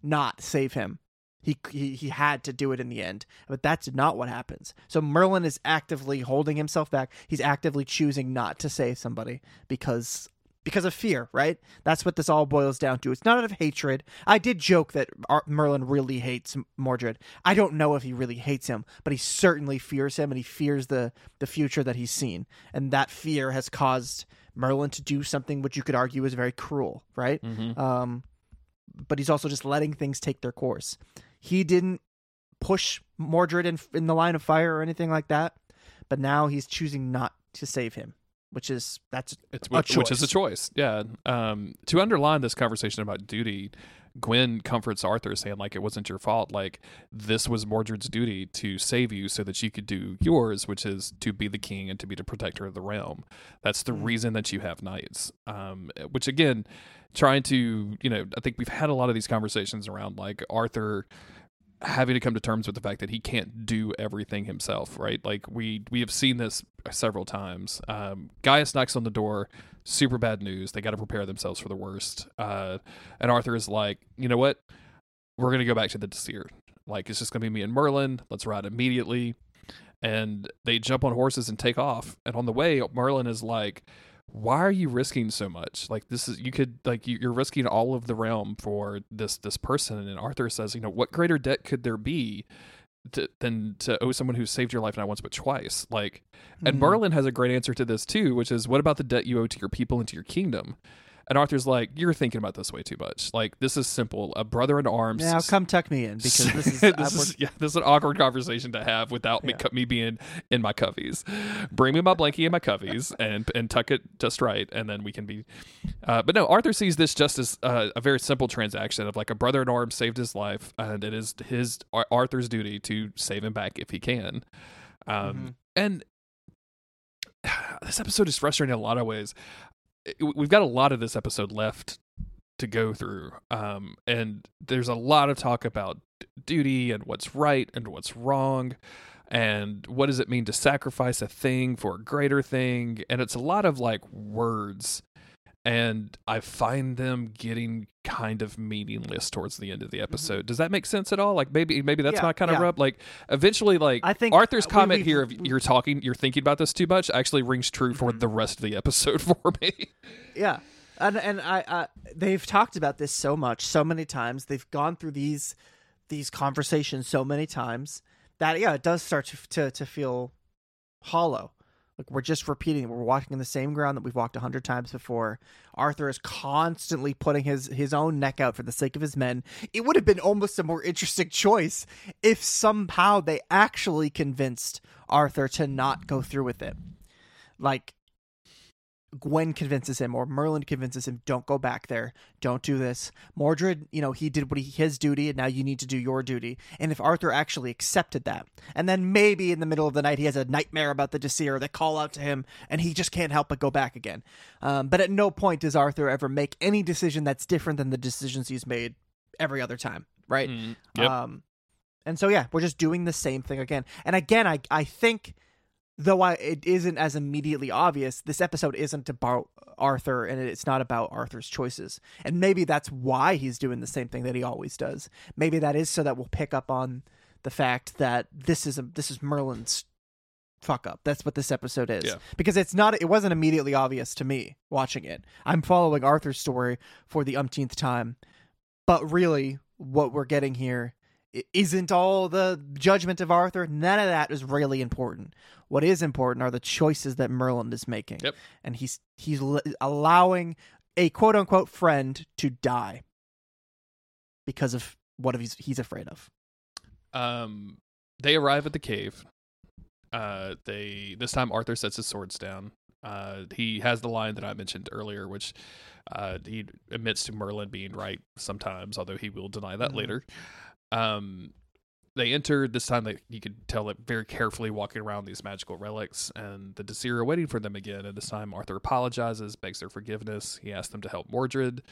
B: not save him. He, he he had to do it in the end, but that's not what happens. So Merlin is actively holding himself back. He's actively choosing not to save somebody because because of fear, right? That's what this all boils down to. It's not out of hatred. I did joke that Merlin really hates Mordred. I don't know if he really hates him, but he certainly fears him, and he fears the the future that he's seen, and that fear has caused Merlin to do something which you could argue is very cruel, right?
A: Mm-hmm.
B: Um, but he's also just letting things take their course. He didn't push Mordred in in the line of fire or anything like that, but now he's choosing not to save him which is that's
A: it's
B: a
A: which is a
B: choice.
A: choice. Yeah. Um, to underline this conversation about duty, Gwen comforts Arthur, saying like it wasn't your fault. Like this was Mordred's duty to save you, so that you could do yours, which is to be the king and to be the protector of the realm. That's the
B: Mhm.
A: reason that you have knights. Um, which again, trying to you know, I think we've had a lot of these conversations around like Arthur having to come to terms with the fact that he can't do everything himself, right? Like we we have seen this several times. Um, Gaius knocks on the door, super bad news. They got to prepare themselves for the worst. Uh, and Arthur is like, you know what? We're gonna go back to the Disir. Like it's just gonna be me and Merlin. Let's ride immediately. And they jump on horses and take off. And on the way, Merlin is like, why are you risking so much? Like this is you could like you, you're risking all of the realm for this this person. And arthur says you know what greater debt could there be to, than to owe someone who saved your life not once but twice? Like and
B: Mhm.
A: merlin has a great answer to this too which is what about the debt you owe to your people and to your kingdom and arthur's like you're thinking about this way too much like this is simple a brother in arms
B: Now come tuck me in because this is,
A: this is yeah, this is an awkward conversation to have without me,
B: Yeah.
A: co- me being in my coveys. Bring me my blankie and my coveys and and tuck it just right, and then we can be. Uh, but no, Arthur sees this just as uh, a very simple transaction of like a brother in arms saved his life, and it is his Arthur's duty to save him back if he can. Um,
B: Mhm.
A: And this episode is frustrating in a lot of ways. We've got a lot of this episode left to go through, um, and there's a lot of talk about duty and what's right and what's wrong, and what does it mean to sacrifice a thing for a greater thing, and it's a lot of like words. And I find them getting kind of meaningless towards the end of the episode. Does that make sense at all? Like maybe maybe that's
B: Mm-hmm. Yeah,
A: my kind of
B: yeah.
A: rub. Like eventually, like
B: I think
A: Arthur's comment here of you're talking, you're thinking about this too much, actually rings true for
B: Mhm.
A: the rest of the episode for me.
B: Yeah, and and I, I they've talked about this so much, so many times. They've gone through these these conversations so many times that yeah, it does start to to, to feel hollow. Like we're just repeating, we're walking in the same ground that we've walked a hundred times before. Arthur is constantly putting his his own neck out for the sake of his men. It would have been almost a more interesting choice if somehow they actually convinced Arthur to not go through with it. Like Gwen convinces him or Merlin convinces him, don't go back there. Don't do this. Mordred, you know, he did what he his duty and now you need to do your duty. And if Arthur actually accepted that, and then maybe in the middle of the night he has a nightmare about the Disir, they call out to him and he just can't help but go back again. Um, but at no point does Arthur ever make any decision that's different than the decisions he's made every other time, right?
A: Mm, yep.
B: Um, and so yeah, we're just doing the same thing again. And again, I I think though I it isn't as immediately obvious, this episode isn't about Arthur and it's not about Arthur's choices. And maybe that's why he's doing the same thing that he always does. Maybe that is so that we'll pick up on the fact that this is a this is Merlin's fuck up. That's what this episode is.
A: Yeah.
B: Because it's not it wasn't immediately obvious to me watching it. I'm following Arthur's story for the umpteenth time. But really what we're getting here isn't all the judgment of Arthur. None of that is really important. What is important are the choices that Merlin is making.
A: Yep.
B: And he's he's l- allowing a quote unquote friend to die because of what he's he's afraid of.
A: Um, they arrive at the cave. Uh, they this time Arthur sets his swords down. Uh, he has the line that I mentioned earlier, which uh, he admits to Merlin being right sometimes, although he will deny that
B: Mhm.
A: later. Um, they enter this time. That you could tell it very carefully walking around these magical relics, and the Disir are waiting for them again. And this time Arthur apologizes, begs their forgiveness. He asks them to help Mordred.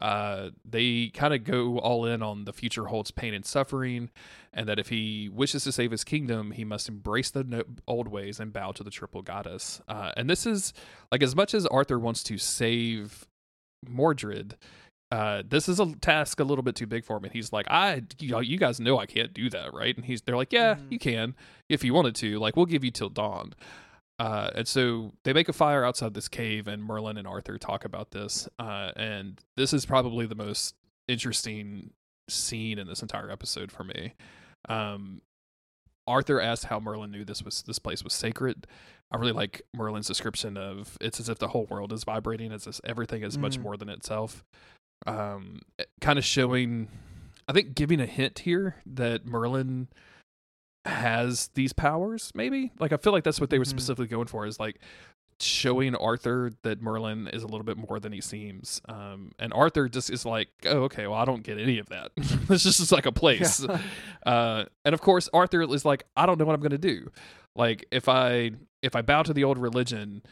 A: Uh, they kind of go all in on the future holds pain and suffering, and that if he wishes to save his kingdom, he must embrace the no- old ways and bow to the triple goddess. Uh, and this is like as much as Arthur wants to save Mordred, uh, this is a task a little bit too big for him. And he's like, I, you know, you guys know I can't do that, right? And he's, they're like, yeah,
B: Mhm.
A: you can if you wanted to. Like, we'll give you till dawn. Uh, and so they make a fire outside this cave, and Merlin and Arthur talk about this. Uh, and this is probably the most interesting scene in this entire episode for me. Um, Arthur asked how Merlin knew this was this place was sacred. I really like Merlin's description of it's as if the whole world is vibrating, as if everything is much
B: Mm.
A: more than itself. Um, kind of showing, I think, giving a hint here that Merlin has these powers. Maybe like I feel like that's what they were
B: Mhm.
A: specifically going for is like showing Arthur that Merlin is a little bit more than he seems. Um, and Arthur just is like, oh, okay, well, I don't get any of that. this is just like a place.
B: Yeah.
A: Uh, and of course, Arthur is like, I don't know what I'm going to do. Like, if I if I bow to the old religion,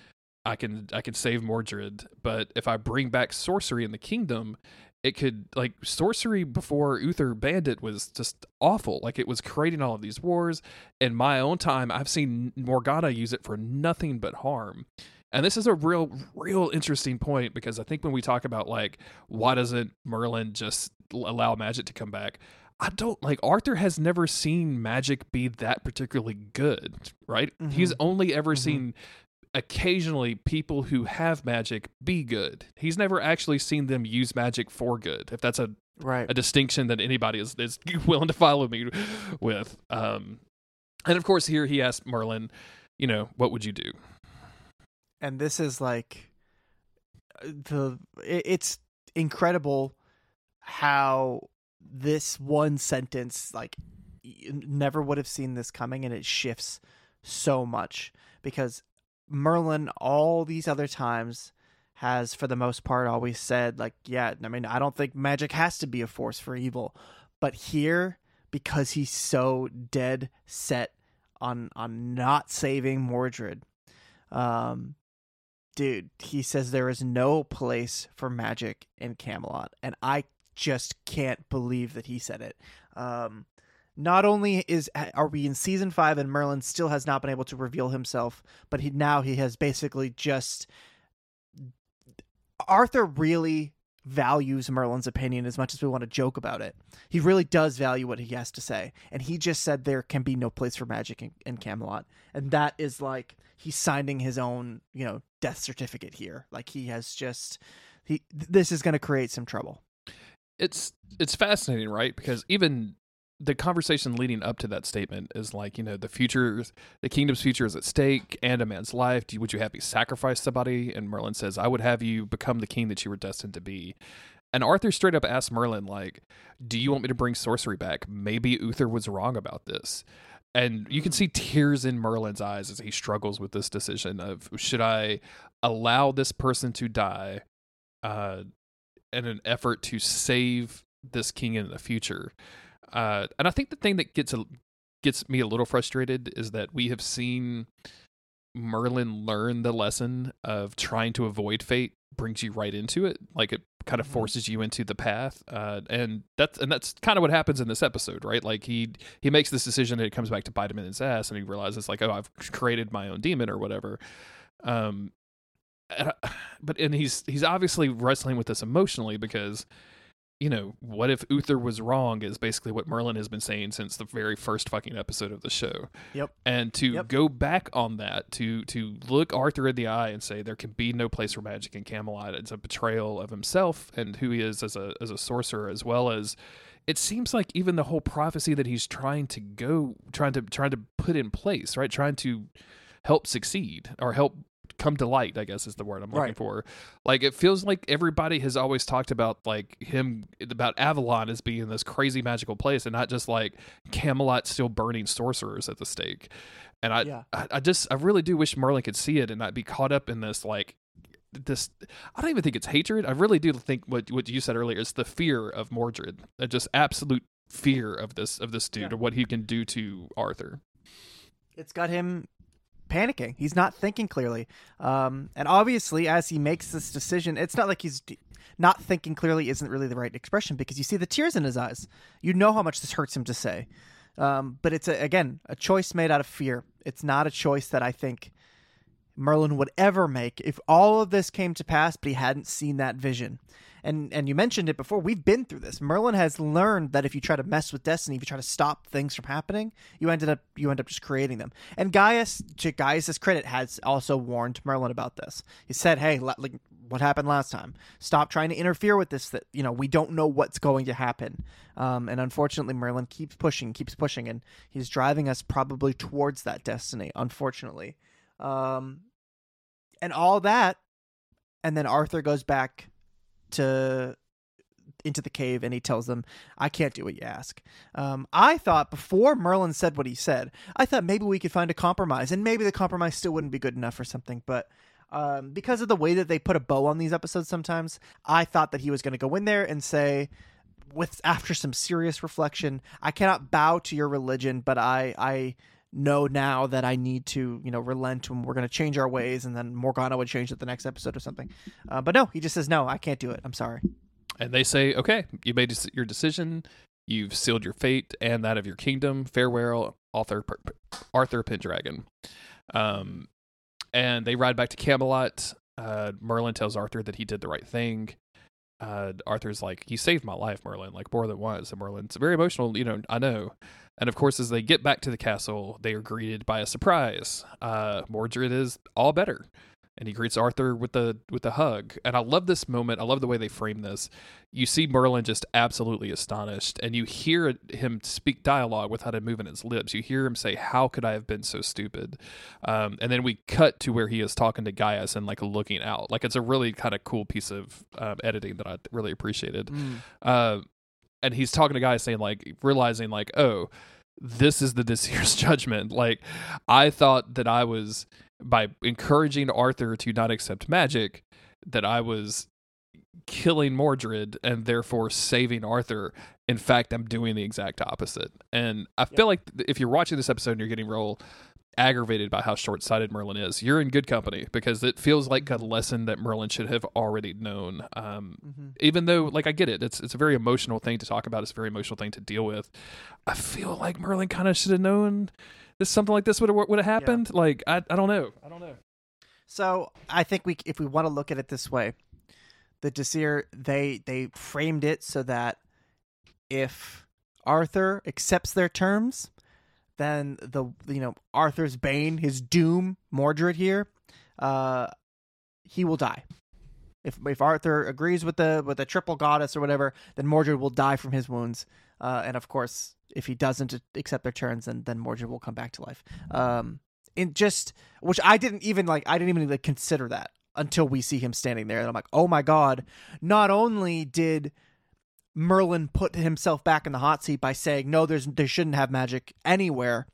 A: I can I can save Mordred. But if I bring back sorcery in the kingdom, it could like sorcery before Uther banned it was just awful. Like it was creating all of these wars. In my own time, I've seen Morgana use it for nothing but harm. And this is a real, real interesting point because I think when we talk about like why doesn't Merlin just allow magic to come back, I don't like Arthur has never seen magic be that particularly good, right? He's
B: Mhm.
A: only ever
B: Mhm.
A: seen occasionally people who have magic be good. He's never actually seen them use magic for good. If that's a,
B: Right.
A: a distinction that anybody is, is willing to follow me with. Um and of course here he asked Merlin, you know, what would you do?
B: and this is like the it- it's incredible how this one sentence like never would have seen this coming and it shifts so much because Merlin all these other times has for the most part always said like yeah I mean I don't think magic has to be a force for evil but here because he's so dead set on on not saving Mordred um dude he says there is no place for magic in Camelot and I just can't believe that he said it. Um not only is are we in season 5 and Merlin still has not been able to reveal himself but he now he has basically just Arthur really values Merlin's opinion as much as we want to joke about it. He really does value what he has to say. And he just said there can be no place for magic in, in Camelot. And that is like he's signing his own, you know, death certificate here. Like he has just he this is going to create some trouble.
A: it's it's fascinating, right? Because even the conversation leading up to that statement is like, you know, the future, the kingdom's future is at stake, and a man's life. Do would you have me sacrifice somebody? And Merlin says, "I would have you become the king that you were destined to be." And Arthur straight up asks Merlin, like, "Do you want me to bring sorcery back? Maybe Uther was wrong about this." And you can see tears in Merlin's eyes as he struggles with this decision of should I allow this person to die uh, in an effort to save this king in the future. Uh, and I think the thing that gets a, gets me a little frustrated is that we have seen Merlin learn the lesson of trying to avoid fate brings you right into it, like it kind of
B: Mhm.
A: forces you into the path. Uh, and that's and that's kind of what happens in this episode, right? Like he he makes this decision and it comes back to bite him in his ass, and he realizes like, oh, I've created my own demon or whatever. Um, and I- but and he's he's obviously wrestling with this emotionally because you know what if Uther was wrong is basically what Merlin has been saying since the very first fucking episode of the show.
B: Yep.
A: And to
B: Yep.
A: go back on that to to look Arthur in the eye and say there can be no place for magic in Camelot it's a betrayal of himself and who he is as a as a sorcerer as well as it seems like even the whole prophecy that he's trying to go trying to trying to put in place right trying to help succeed or help come to light i guess is the word i'm looking
B: Right.
A: for like it feels like everybody has always talked about like him about avalon as being this crazy magical place and not just like camelot still burning sorcerers at the stake and i
B: Yeah.
A: I, I just i really do wish merlin could see it and not be caught up in this like this i don't even think it's hatred i really do think what what you said earlier is the fear of mordred uh, just absolute fear of this of this dude
B: Yeah.
A: and what he can do to arthur
B: It's got him panicking. He's not thinking clearly. Um, and obviously, as he makes this decision, it's not like he's not thinking clearly isn't really the right expression because you see the tears in his eyes. You know how much this hurts him to say. Um, but it's a, again a choice made out of fear. It's not a choice that I think Merlin would ever make if all of this came to pass, but he hadn't seen that vision. And and you mentioned it before. We've been through this. Merlin has learned that if you try to mess with destiny, if you try to stop things from happening, you ended up you end up just creating them. And Gaius, to Gaius's credit, has also warned Merlin about this. He said, "Hey, like what happened last time. Stop trying to interfere with this. That you know we don't know what's going to happen. Um, and unfortunately, Merlin keeps pushing, keeps pushing, and he's driving us probably towards that destiny. Unfortunately, um, and all that, and then Arthur goes back to into the cave and he tells them, I can't do what you ask. Um, I thought before Merlin said what he said, I thought maybe we could find a compromise, and maybe the compromise still wouldn't be good enough or something, but um, because of the way that they put a bow on these episodes sometimes, I thought that he was going to go in there and say, with after some serious reflection, I cannot bow to your religion, but I I know now that I need to, you know, relent and we're going to change our ways, and then Morgana would change it the next episode or something. Uh, but no, he just says, no, I can't do it. I'm sorry.
A: And they say, okay, you made your decision. You've sealed your fate and that of your kingdom. Farewell, Arthur, Arthur Pendragon. Um, and they ride back to Camelot. Uh, Merlin tells Arthur that he did the right thing. Uh, Arthur's like, "You saved my life, Merlin, like more than once." And Merlin's very emotional, you know. I know. And of course, as they get back to the castle, they are greeted by a surprise. Uh, Mordred is all better and he greets Arthur with the with the hug. And I love this moment. I love the way they frame this. You see Merlin just absolutely astonished, and you hear him speak dialogue without him moving his lips. You hear him say, "How could I have been so stupid?" Um, and then we cut to where he is talking to Gaius and like looking out. Like it's a really kind of cool piece of um, editing that I really appreciated. Mm. Uh, and he's talking to guys saying like, realizing like, oh, this is the Disir's judgment. Like, I thought that I was by encouraging Arthur to not accept magic that I was killing Mordred and therefore saving Arthur. In fact, I'm doing the exact opposite. And I feel like if you're watching this episode and you're getting real aggravated by how short-sighted Merlin is, you're in good company because it feels like a lesson that Merlin should have already known. Um, mm-hmm. Even though, like, I get it, it's it's a very emotional thing to talk about. It's a very emotional thing to deal with. I feel like Merlin kind of should have known this something like this would have would have happened. Yeah. Like I I don't know. I don't know.
B: So I think we if we want to look at it this way, the Disir they they framed it so that if Arthur accepts their terms, then the you know Arthur's bane, his doom, Mordred here, uh, he will die. If if Arthur agrees with the with the triple goddess or whatever, then Mordred will die from his wounds. Uh, and of course, if he doesn't accept their turns, then then Mordred will come back to life. Um, in just which I didn't even like. I didn't even like, consider that until we see him standing there, and I'm like, oh my god! Not only did Merlin put himself back in the hot seat by saying no, there's there shouldn't have magic anywhere.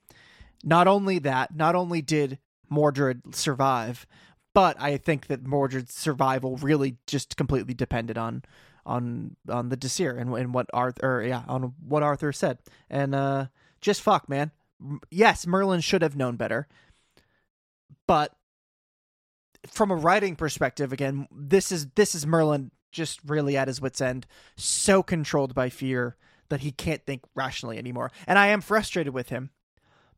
B: Not only that, not only did Mordred survive, but I think that Mordred's survival really just completely depended on on on the Disir and, and what Arthur yeah on what Arthur said. And uh just fuck man. Yes Merlin should have known better. But from a writing perspective again this is this is Merlin just really at his wits end so controlled by fear that he can't think rationally anymore and I am frustrated with him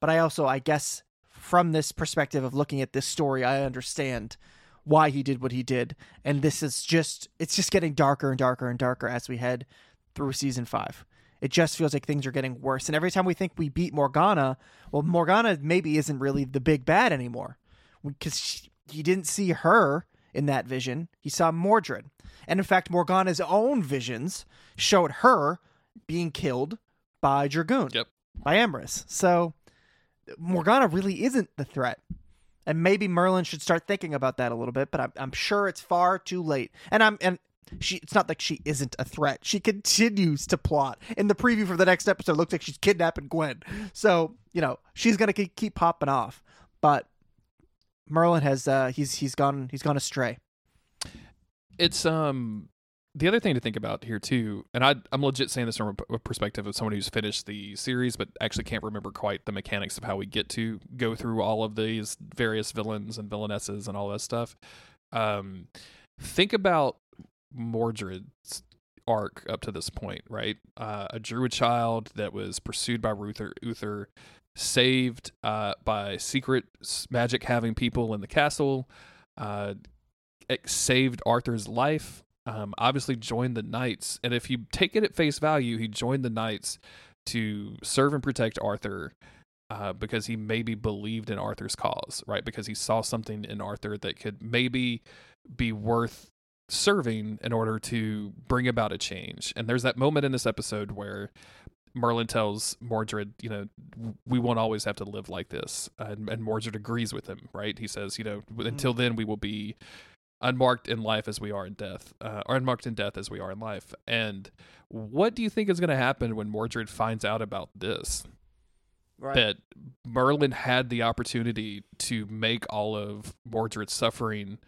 B: but I also I guess from this perspective of looking at this story I understand why he did what he did. And this is just it's just getting darker and darker and darker as we head through season 5. It just feels like things are getting worse. And every time we think we beat Morgana, well Morgana maybe isn't really the big bad anymore. Cuz he didn't see her in that vision. He saw Mordred. And in fact, Morgana's own visions showed her being killed by Dragoon.
A: Yep.
B: By Emrys. So Morgana really isn't the threat. And maybe Merlin should start thinking about that a little bit, but I'm, I'm sure it's far too late. And I'm and she it's not like she isn't a threat. She continues to plot. In the preview for the next episode, looks like she's kidnapping Gwen. So, you know, she's gonna keep popping off. But Merlin has uh he's he's gone he's gone astray.
A: It's um the other thing to think about here too, and I, I'm legit saying this from a perspective of someone who's finished the series, but actually can't remember quite the mechanics of how we get to go through all of these various villains and villainesses and all that stuff. Um, think about Mordred's arc up to this point, right? Uh, a druid child that was pursued by Uther, Uther saved uh, by secret magic having people in the castle, uh, saved Arthur's life. Um, obviously, joined the knights, and if you take it at face value, he joined the knights to serve and protect Arthur. Uh, because he maybe believed in Arthur's cause, right? Because he saw something in Arthur that could maybe be worth serving in order to bring about a change. And there's that moment in this episode where Merlin tells Mordred, you know, we won't always have to live like this. And, and Mordred agrees with him, right? He says, you know, until mm-hmm. then we will be unmarked in life as we are in death, uh, or unmarked in death as we are in life. And what do you think is going to happen when Mordred finds out about this? Right. That Merlin had the opportunity to make all of Mordred's suffering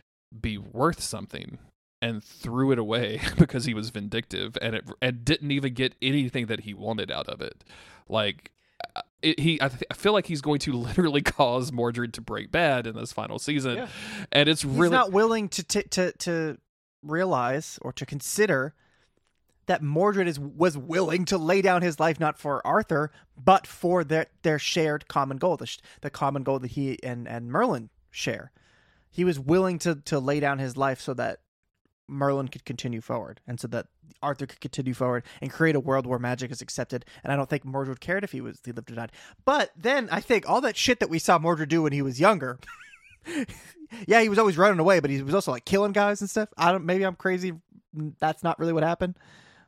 A: be worth something and threw it away because he was vindictive and it and didn't even get anything that he wanted out of it. Like uh, it, he, I, th- I, feel like he's going to literally cause Mordred to break bad in this final season, yeah. and it's
B: he's
A: really
B: not willing to t- to to realize or to consider that Mordred is was willing to lay down his life not for Arthur but for their their shared common goal, the, the common goal that he and and Merlin share. He was willing to to lay down his life so that Merlin could continue forward, and so that Arthur could continue forward and create a world where magic is accepted. And I don't think Mordred cared if he was he lived or died. But then I think all that shit that we saw Mordred do when he was younger. yeah, he was always running away, but he was also like killing guys and stuff. I don't. Maybe I'm crazy. That's not really what happened.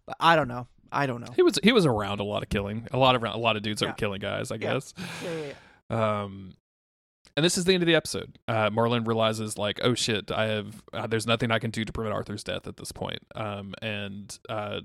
B: But I don't know. I don't know.
A: He was he was around a lot of killing, a lot of a lot of dudes yeah. were killing guys. I
B: yeah.
A: guess.
B: Yeah, yeah, yeah.
A: Um, and this is the end of the episode. Uh, Merlin realizes, like, oh shit, I have. Uh, there's nothing I can do to prevent Arthur's death at this point. Um, and uh,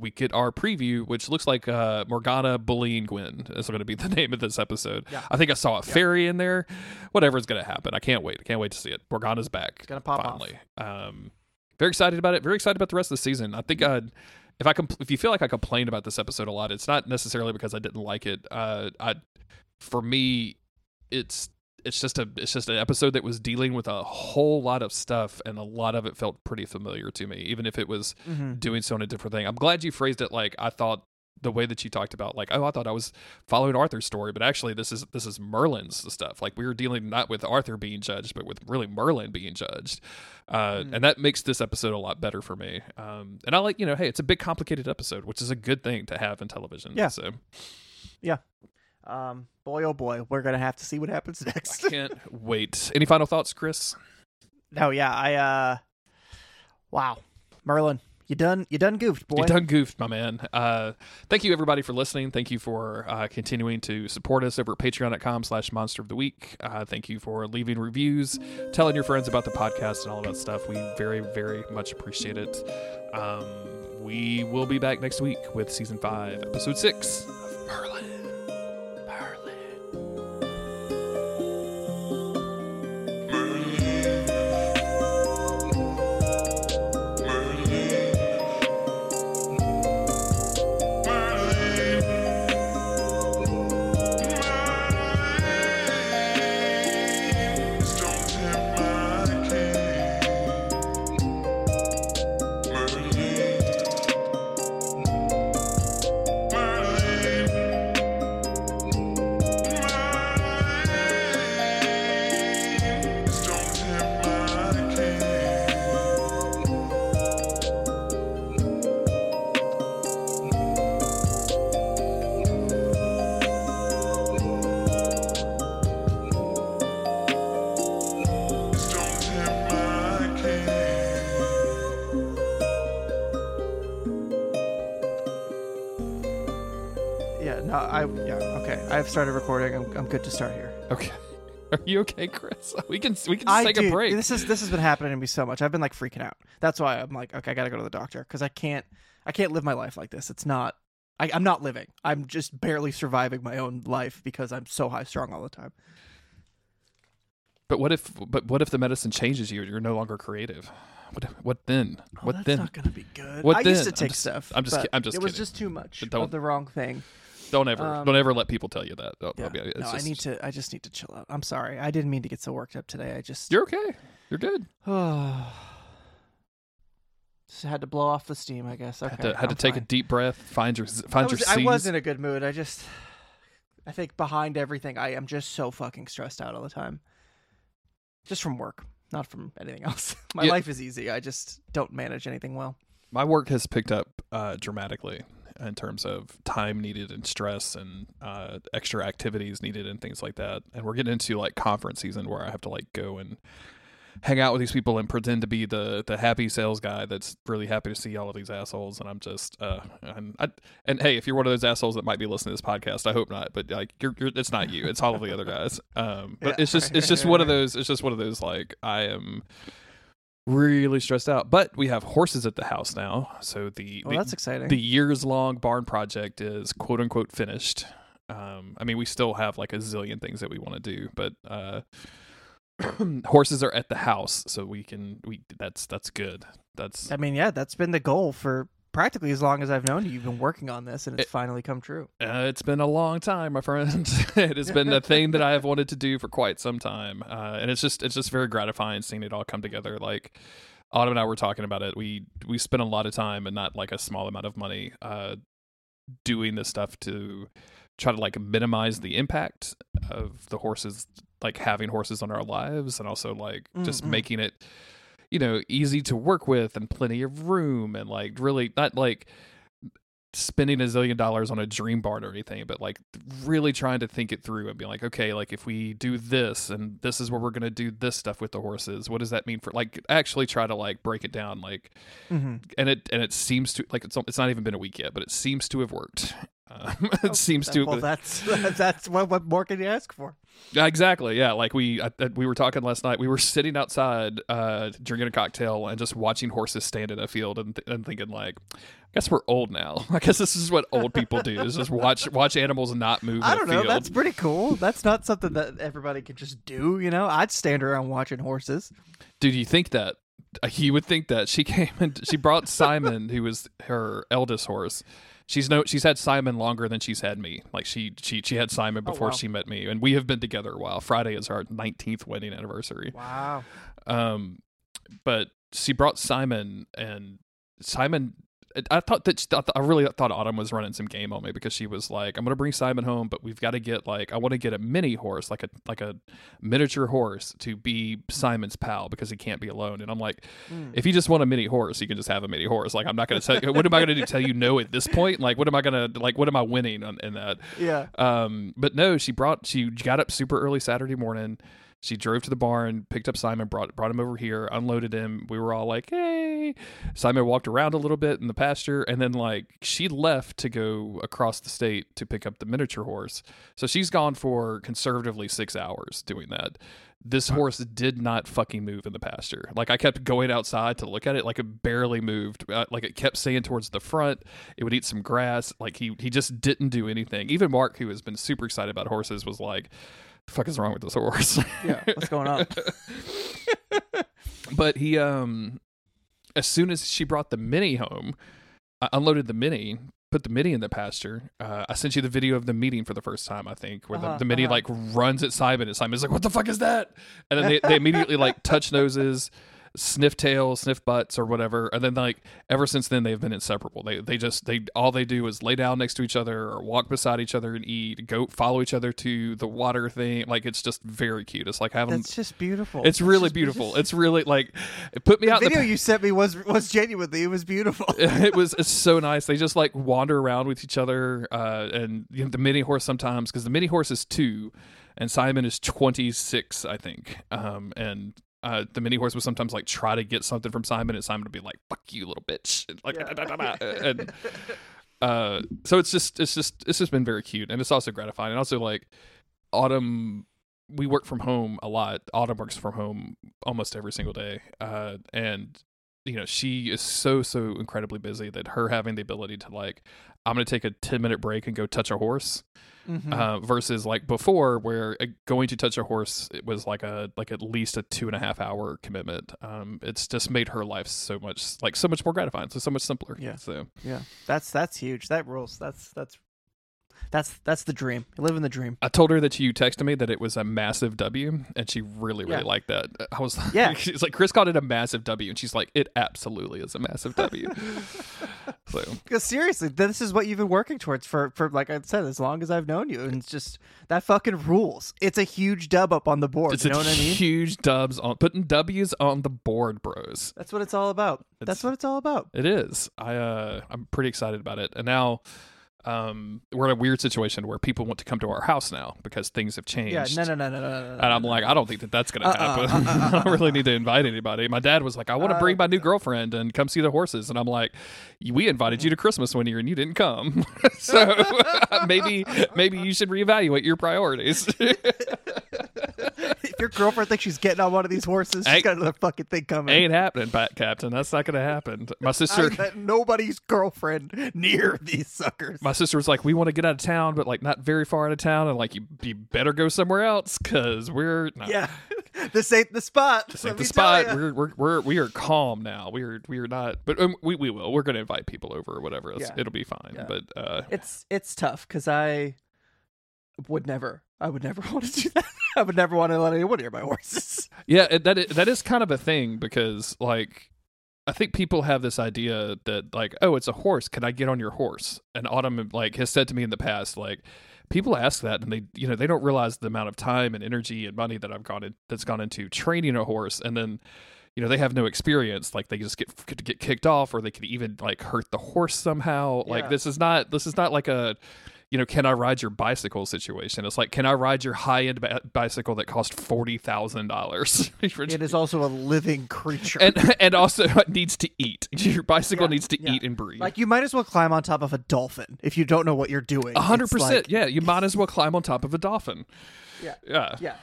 A: we get our preview, which looks like uh, Morgana bullying Gwen is going to be the name of this episode.
B: Yeah.
A: I think I saw a fairy in there. Whatever's going to happen, I can't wait. I can't wait to see it. Morgana's back.
B: It's going to pop
A: finally. Off. Um, very excited about it. Very excited about the rest of the season. I think I'd if I compl- if you feel like I complained about this episode a lot, it's not necessarily because I didn't like it. Uh, I for me, it's it's just a it's just an episode that was dealing with a whole lot of stuff and a lot of it felt pretty familiar to me even if it was mm-hmm. doing so in a different thing. I'm glad you phrased it like i thought the way that you talked about like oh i thought i was following arthur's story but actually this is this is merlin's stuff. Like we were dealing not with arthur being judged but with really merlin being judged. Uh, mm. and that makes this episode a lot better for me. Um, and i like you know hey it's a big complicated episode which is a good thing to have in television
B: yeah.
A: so.
B: Yeah um, boy, oh boy, we're gonna have to see what happens next.
A: I can't wait. Any final thoughts, Chris?
B: No, yeah, I uh, wow, Merlin, you done you done goofed, boy.
A: You done goofed, my man. Uh, thank you everybody for listening. Thank you for uh, continuing to support us over at patreon.com slash monster of the week. Uh, thank you for leaving reviews, telling your friends about the podcast and all that stuff. We very, very much appreciate it. Um, we will be back next week with season five, episode six of Merlin.
B: I've started recording. I'm, I'm good to start here.
A: Okay. Are you okay, Chris? We can we can i take a break.
B: This is this has been happening to me so much. I've been like freaking out. That's why I'm like, okay, I gotta go to the doctor because I can't I can't live my life like this. It's not. I, I'm not living. I'm just barely surviving my own life because I'm so high strung all the time.
A: But what if but what if the medicine changes you? You're no longer creative. What what then?
B: Oh,
A: what
B: that's
A: then?
B: not gonna be good.
A: What
B: I
A: then?
B: used to take
A: I'm just,
B: stuff.
A: I'm just. I'm just.
B: It
A: kidding.
B: was just too much of the wrong thing.
A: Don't ever,
B: Um,
A: don't ever let people tell you that. Oh,
B: Yeah.
A: okay, it's
B: no, I need to. I just need to chill out. I'm sorry. I didn't mean to get so worked up today. I just.
A: You're okay. You're good.
B: Just had to blow off the steam, I guess. Okay,
A: had to, had to take a deep breath, find your
B: I
A: find your
B: was, I was in a good mood. I just, I think behind everything, I am just so fucking stressed out all the time. Just from work, not from anything else. My
A: Yeah.
B: life is easy. I just don't manage anything well.
A: my work has picked up uh, dramatically in terms of time needed and stress and uh, extra activities needed and things like that. And we're getting into like conference season where I have to like go and hang out with these people and pretend to be the the happy sales guy that's really happy to see all of these assholes. And I'm just uh, and I, and hey, if you're one of those assholes that might be listening to this podcast, I hope not. But like, you're, you're it's not you. It's all of the other guys. Um, but
B: Yeah,
A: it's just it's just one of those. It's just one of those like I am really stressed out. But we have horses at the house now, so the
B: Well,
A: the,
B: that's exciting.
A: the years long barn project is quote unquote finished. Um, I mean, we still have like a zillion things that we want to do, but uh, horses are at the house, so we can we that's that's good. That's
B: I mean, yeah, that's been the goal for practically as long as I've known you. You've been working on this, and it's
A: It-
B: finally come true.
A: Uh, it's been a long time, my friend. it has been a thing that I have wanted to do for quite some time, uh, and it's just it's just very gratifying seeing it all come together. Like Autumn and I were talking about it. We we spent a lot of time and not like a small amount of money uh, doing this stuff to try to like minimize the impact of the horses, like having horses on our lives, and also like just
B: Mm-mm.
A: making it you know easy to work with and plenty of room and like really not like spending a zillion dollars on a dream barn or anything, but like really trying to think it through and be like, okay, like if we do this and this is where we're gonna do this stuff with the horses, what does that mean for like actually try to like break it down, like
B: Mm-hmm.
A: and it and it seems to like it's it's not even been a week yet, but it seems to have worked. Um, it
B: Oh,
A: seems
B: that-
A: to
B: Well, that's that's what what more can you ask for?
A: Yeah, exactly. Yeah, like we I, I- we were talking last night. We were sitting outside, uh, drinking a cocktail and just watching horses stand in a field and, th- and thinking like, I guess we're old now. I guess this is what old people do: is just watch watch animals not move.
B: I don't know.
A: field.
B: That's pretty cool. That's not something that everybody can just do. You know, I'd stand around watching horses.
A: Dude, you think that? he would think that she came and she brought Simon, who was her eldest horse. She's no, she's had Simon longer than she's had me. Like she, she, she had Simon
B: Oh,
A: before
B: wow.
A: she met me, and we have been together a while. Friday is our 19th wedding anniversary.
B: Wow.
A: Um, but she brought Simon, and Simon. I thought that I thought- I really thought Autumn was running some game on me because she was like, "I'm gonna bring Simon home, but we've got to get like I want to get a mini horse, like a like a miniature horse, to be Simon's pal because he can't be alone." And I'm like,
B: Mm.
A: if you just want a mini horse, you can just have a mini horse. Like I'm not gonna tell you. What am I gonna do? Tell you no at this point? Like what am I gonna like? What am I winning on, in that?
B: Yeah.
A: Um, but no, she brought she got up super early Saturday morning. She drove to the barn, picked up Simon, brought brought him over here, unloaded him. We were all like, "Hey!" Simon walked around a little bit in the pasture, and then like she left to go across the state to pick up the miniature horse. So she's gone for conservatively six hours doing that. This horse did not fucking move in the pasture. Like I kept going outside to look at it, like it barely moved. Uh, like it kept staying towards the front. It would eat some grass. Like he he just didn't do anything. Even Mark, who has been super excited about horses, was like, "The "Fuck is wrong with this horse?"
B: Yeah. What's going on?
A: but he um as soon as she brought the mini home i unloaded the mini put the mini in the pasture uh, i sent you the video of the meeting for the first time i think where
B: Uh-huh,
A: the, the mini
B: uh-huh.
A: like runs at simon and simon's like what the fuck is that and then they, they immediately like touch noses sniff tails sniff butts or whatever and then like ever since then they've been inseparable they they just they all they do is lay down next to each other or walk beside each other and eat go follow each other to the water thing like it's just very cute it's like having
B: That's just beautiful.
A: it's really
B: just-
A: beautiful.
B: just-
A: It's really like it put me
B: the
A: out. in
B: video
A: the,
B: you sent me was was genuinely it was beautiful.
A: it was it's so nice. They just like wander around with each other, uh, and you know, the mini horse sometimes because the mini horse is two, and Simon is twenty six, I think. Um, and uh, the mini horse would sometimes like try to get something from Simon, and Simon would be like, "Fuck you, little bitch!" And, like,
B: Yeah.
A: and uh, so it's just it's just it's just been very cute, and it's also gratifying, and also like Autumn. We work from home a lot. Autumn works from home almost every single day, uh, and you know she is so so incredibly busy that her having the ability to like i'm gonna take a 10 minute break and go touch a horse
B: Mhm.
A: uh, versus like before where uh, going to touch a horse it was like a like at least a two and a half hour commitment um it's just made her life so much like so much more gratifying so so much simpler
B: Yeah.
A: so
B: yeah. That's that's huge. That rules. That's that's That's that's the dream. You live in the dream.
A: I told her that you texted me that it was a massive W, and she really, really
B: Yeah.
A: liked that. I was like,
B: Yeah.
A: she's like, Chris called it a massive W, and she's like, it absolutely is a massive W. so
B: Because seriously, this is what you've been working towards for for like I said, as long as I've known you, and it's just that fucking rules. It's a huge dub up on the board.
A: it's
B: you know what I mean?
A: huge dubs on putting W's on the board, bros.
B: That's what it's all about.
A: It's-
B: That's what it's all about.
A: It is. I uh, I'm pretty excited about it, and now. Um, we're in a weird situation where people want to come to our house now because things have changed.
B: Yeah, no, no, no, no, no, no. no.
A: And I'm like, I don't think that that's going to
B: Uh-uh,
A: happen.
B: uh-uh,
A: I don't really need to invite anybody. My dad was like, I want to
B: Uh,
A: bring my new girlfriend and come see the horses. And I'm like, we invited you to Christmas one year and you didn't come. so maybe maybe you should reevaluate your priorities.
B: Your girlfriend thinks she's getting on one of these horses, she's
A: Ain't-
B: got another fucking thing coming.
A: Ain't happening, Pat Captain. That's not going to happen. My sister.
B: nobody's girlfriend near these suckers.
A: My sister was like, "We want to get out of town, but like not very far out of town, and like you, you better go somewhere else because we're not,
B: yeah, this ain't the spot.
A: This ain't the spot. We're, we're we're we are calm now. We are we are not, but um, we we will. We're going to invite people over or whatever.
B: Yeah.
A: It'll be fine.
B: Yeah.
A: But uh,
B: It's it's tough because I would never. I would never want to do that. I would never want to let anyone hear my horses.
A: yeah, it, that i- that is kind of a thing because like I think people have this idea that like, oh, it's a horse. Can I get on your horse? And Autumn like has said to me in the past, like people ask that and they you know they don't realize the amount of time and energy and money that I've gone in, that's gone into training a horse, and then you know they have no experience like they just get could get kicked off or they could even like hurt the horse somehow like this is not this is not like a you know can i ride your bicycle situation it's like can i ride your high-end bi- bicycle that cost $40000
B: It is also a living creature.
A: and and also needs to eat your bicycle
B: Yeah,
A: needs to
B: yeah.
A: eat and breathe
B: like you might as well climb on top of a dolphin if you don't know what you're doing.
A: A hundred percent.
B: like-
A: yeah you might as well climb on top of a dolphin
B: Yeah.
A: yeah
B: Yeah.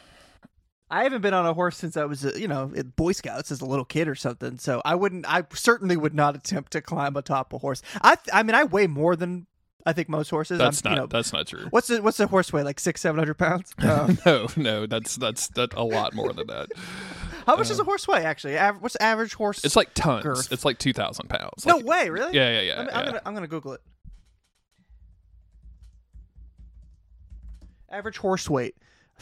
B: I haven't been on a horse since I was, uh, you know, in Boy Scouts as a little kid or something. So I wouldn't, I certainly would not attempt to climb atop a horse. I, I mean, I weigh more than I think most horses.
A: that's
B: I'm,
A: not
B: You know,
A: that's not true
B: what's the what's the horse weigh? Like six, seven hundred pounds. Um,
A: no no that's that's that a lot more than that
B: how much does a horse weigh? Actually, Aver- what's the average horse?
A: it's like tons
B: Girth.
A: it's like 2000 pounds
B: no
A: Like-
B: way, really?
A: yeah yeah yeah,
B: I'm,
A: yeah.
B: I'm gonna I'm gonna Google it. Average horse weight.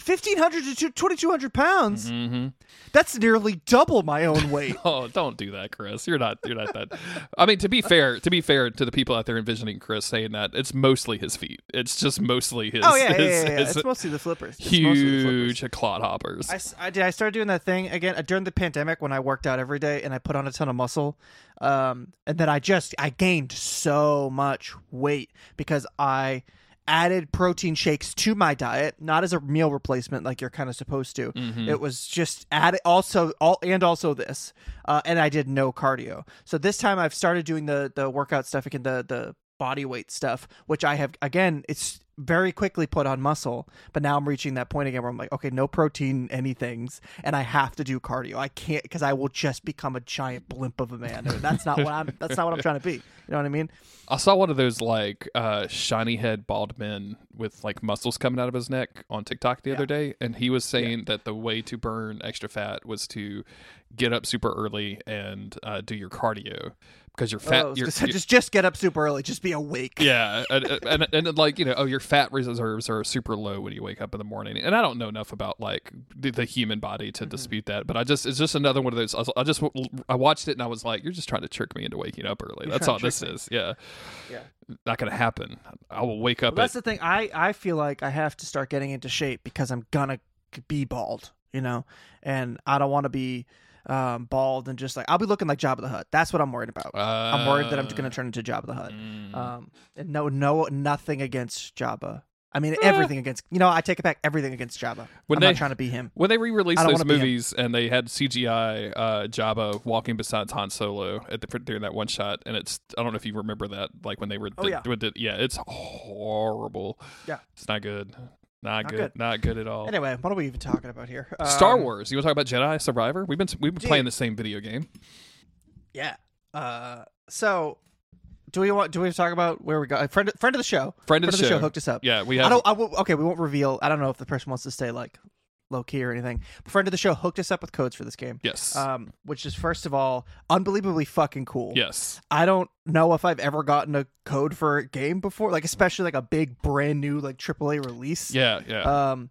B: 1500 to 2200 pounds
A: hmm
B: that's nearly double my own weight
A: Oh, don't do that, Chris. You're not. You're not that. I mean, to be fair, to be fair to the people out there envisioning Chris saying that, it's mostly his feet. It's just mostly his.
B: oh yeah, yeah,
A: his,
B: yeah, yeah.
A: his
B: it's mostly the flippers It's mostly the flippers.
A: huge clod hoppers.
B: I, I did. I started doing that thing again uh, during the pandemic when I worked out every day and I put on a ton of muscle. Um, and then I just I gained so much weight because I added protein shakes to my diet, not as a meal replacement like you're kind of supposed to.
A: Mhm.
B: It was just added also all and also this, uh, and I did no cardio. So this time I've started doing the the workout stuff again, the the body weight stuff, which I have again. It's very quickly put on muscle, but now I'm reaching that point again where I'm like, okay, no protein, anything's, and I have to do cardio. I can't because I will just become a giant blimp of a man. That's not what I'm. That's not what I'm trying to be. You know what I mean?
A: I saw one of those like uh, shiny head bald men with like muscles coming out of his neck on TikTok the other day, and he was saying that the way to burn extra fat was to get up super early and uh, do your cardio because your fat.
B: Oh,
A: your,
B: just, just just get up super early. Just be awake.
A: Yeah, and, and, and, and, like you know, oh, your fat reserves are super low when you wake up in the morning, and I don't know enough about like the, human body
B: Mm-hmm.
A: to dispute that, but I just it's just another one of those. I, was- I just I watched it and I was like, you're just trying to trick me into waking up early.
B: You're
A: That's all this
B: me.
A: is. Yeah,
B: Yeah.
A: not gonna happen. I will wake up
B: Well, that's
A: at
B: the thing. I I feel like I have to start getting into shape because I'm gonna be bald, you know, and I don't want to be um, bald and just like I'll be looking like Jabba the Hutt. That's what I'm worried about. I'm worried that I'm
A: Uh,
B: gonna turn into Jabba the Hutt.
A: mm.
B: Um, and no, no, nothing against Jabba. I mean,
A: Eh.
B: everything against. You know, I take it back. Everything against Jabba.
A: When
B: I'm
A: they-
B: not trying to be him.
A: When they re-released those
B: wanna be him.
A: movies and they had CGI uh, Jabba walking beside Han Solo at the, during that one shot, and it's I don't know if you remember that, like when they were
B: Oh, yeah.
A: when did- yeah, it's horrible.
B: Yeah.
A: it's not good, not,
B: Not
A: good,
B: good.
A: not good at all.
B: Anyway, what are we even talking about here?
A: Star
B: Um,
A: Wars. You want to talk about Jedi Survivor? We've been we've been
B: Dude.
A: playing the same video game.
B: Yeah. Uh, so. Do we want? Do we talk about where we go? Friend, friend of the show.
A: Friend of the show.
B: hooked us up.
A: Yeah, we
B: I
A: have.
B: don't. I will, okay, we won't reveal. I don't know if the person wants to stay like low key or anything. A friend of the show hooked us up with codes for this game.
A: Yes.
B: Um, which is first of all unbelievably fucking cool.
A: yes.
B: I don't know if I've ever gotten a code for a game before, like especially like a big brand new like AAA release.
A: Yeah. Yeah.
B: Um,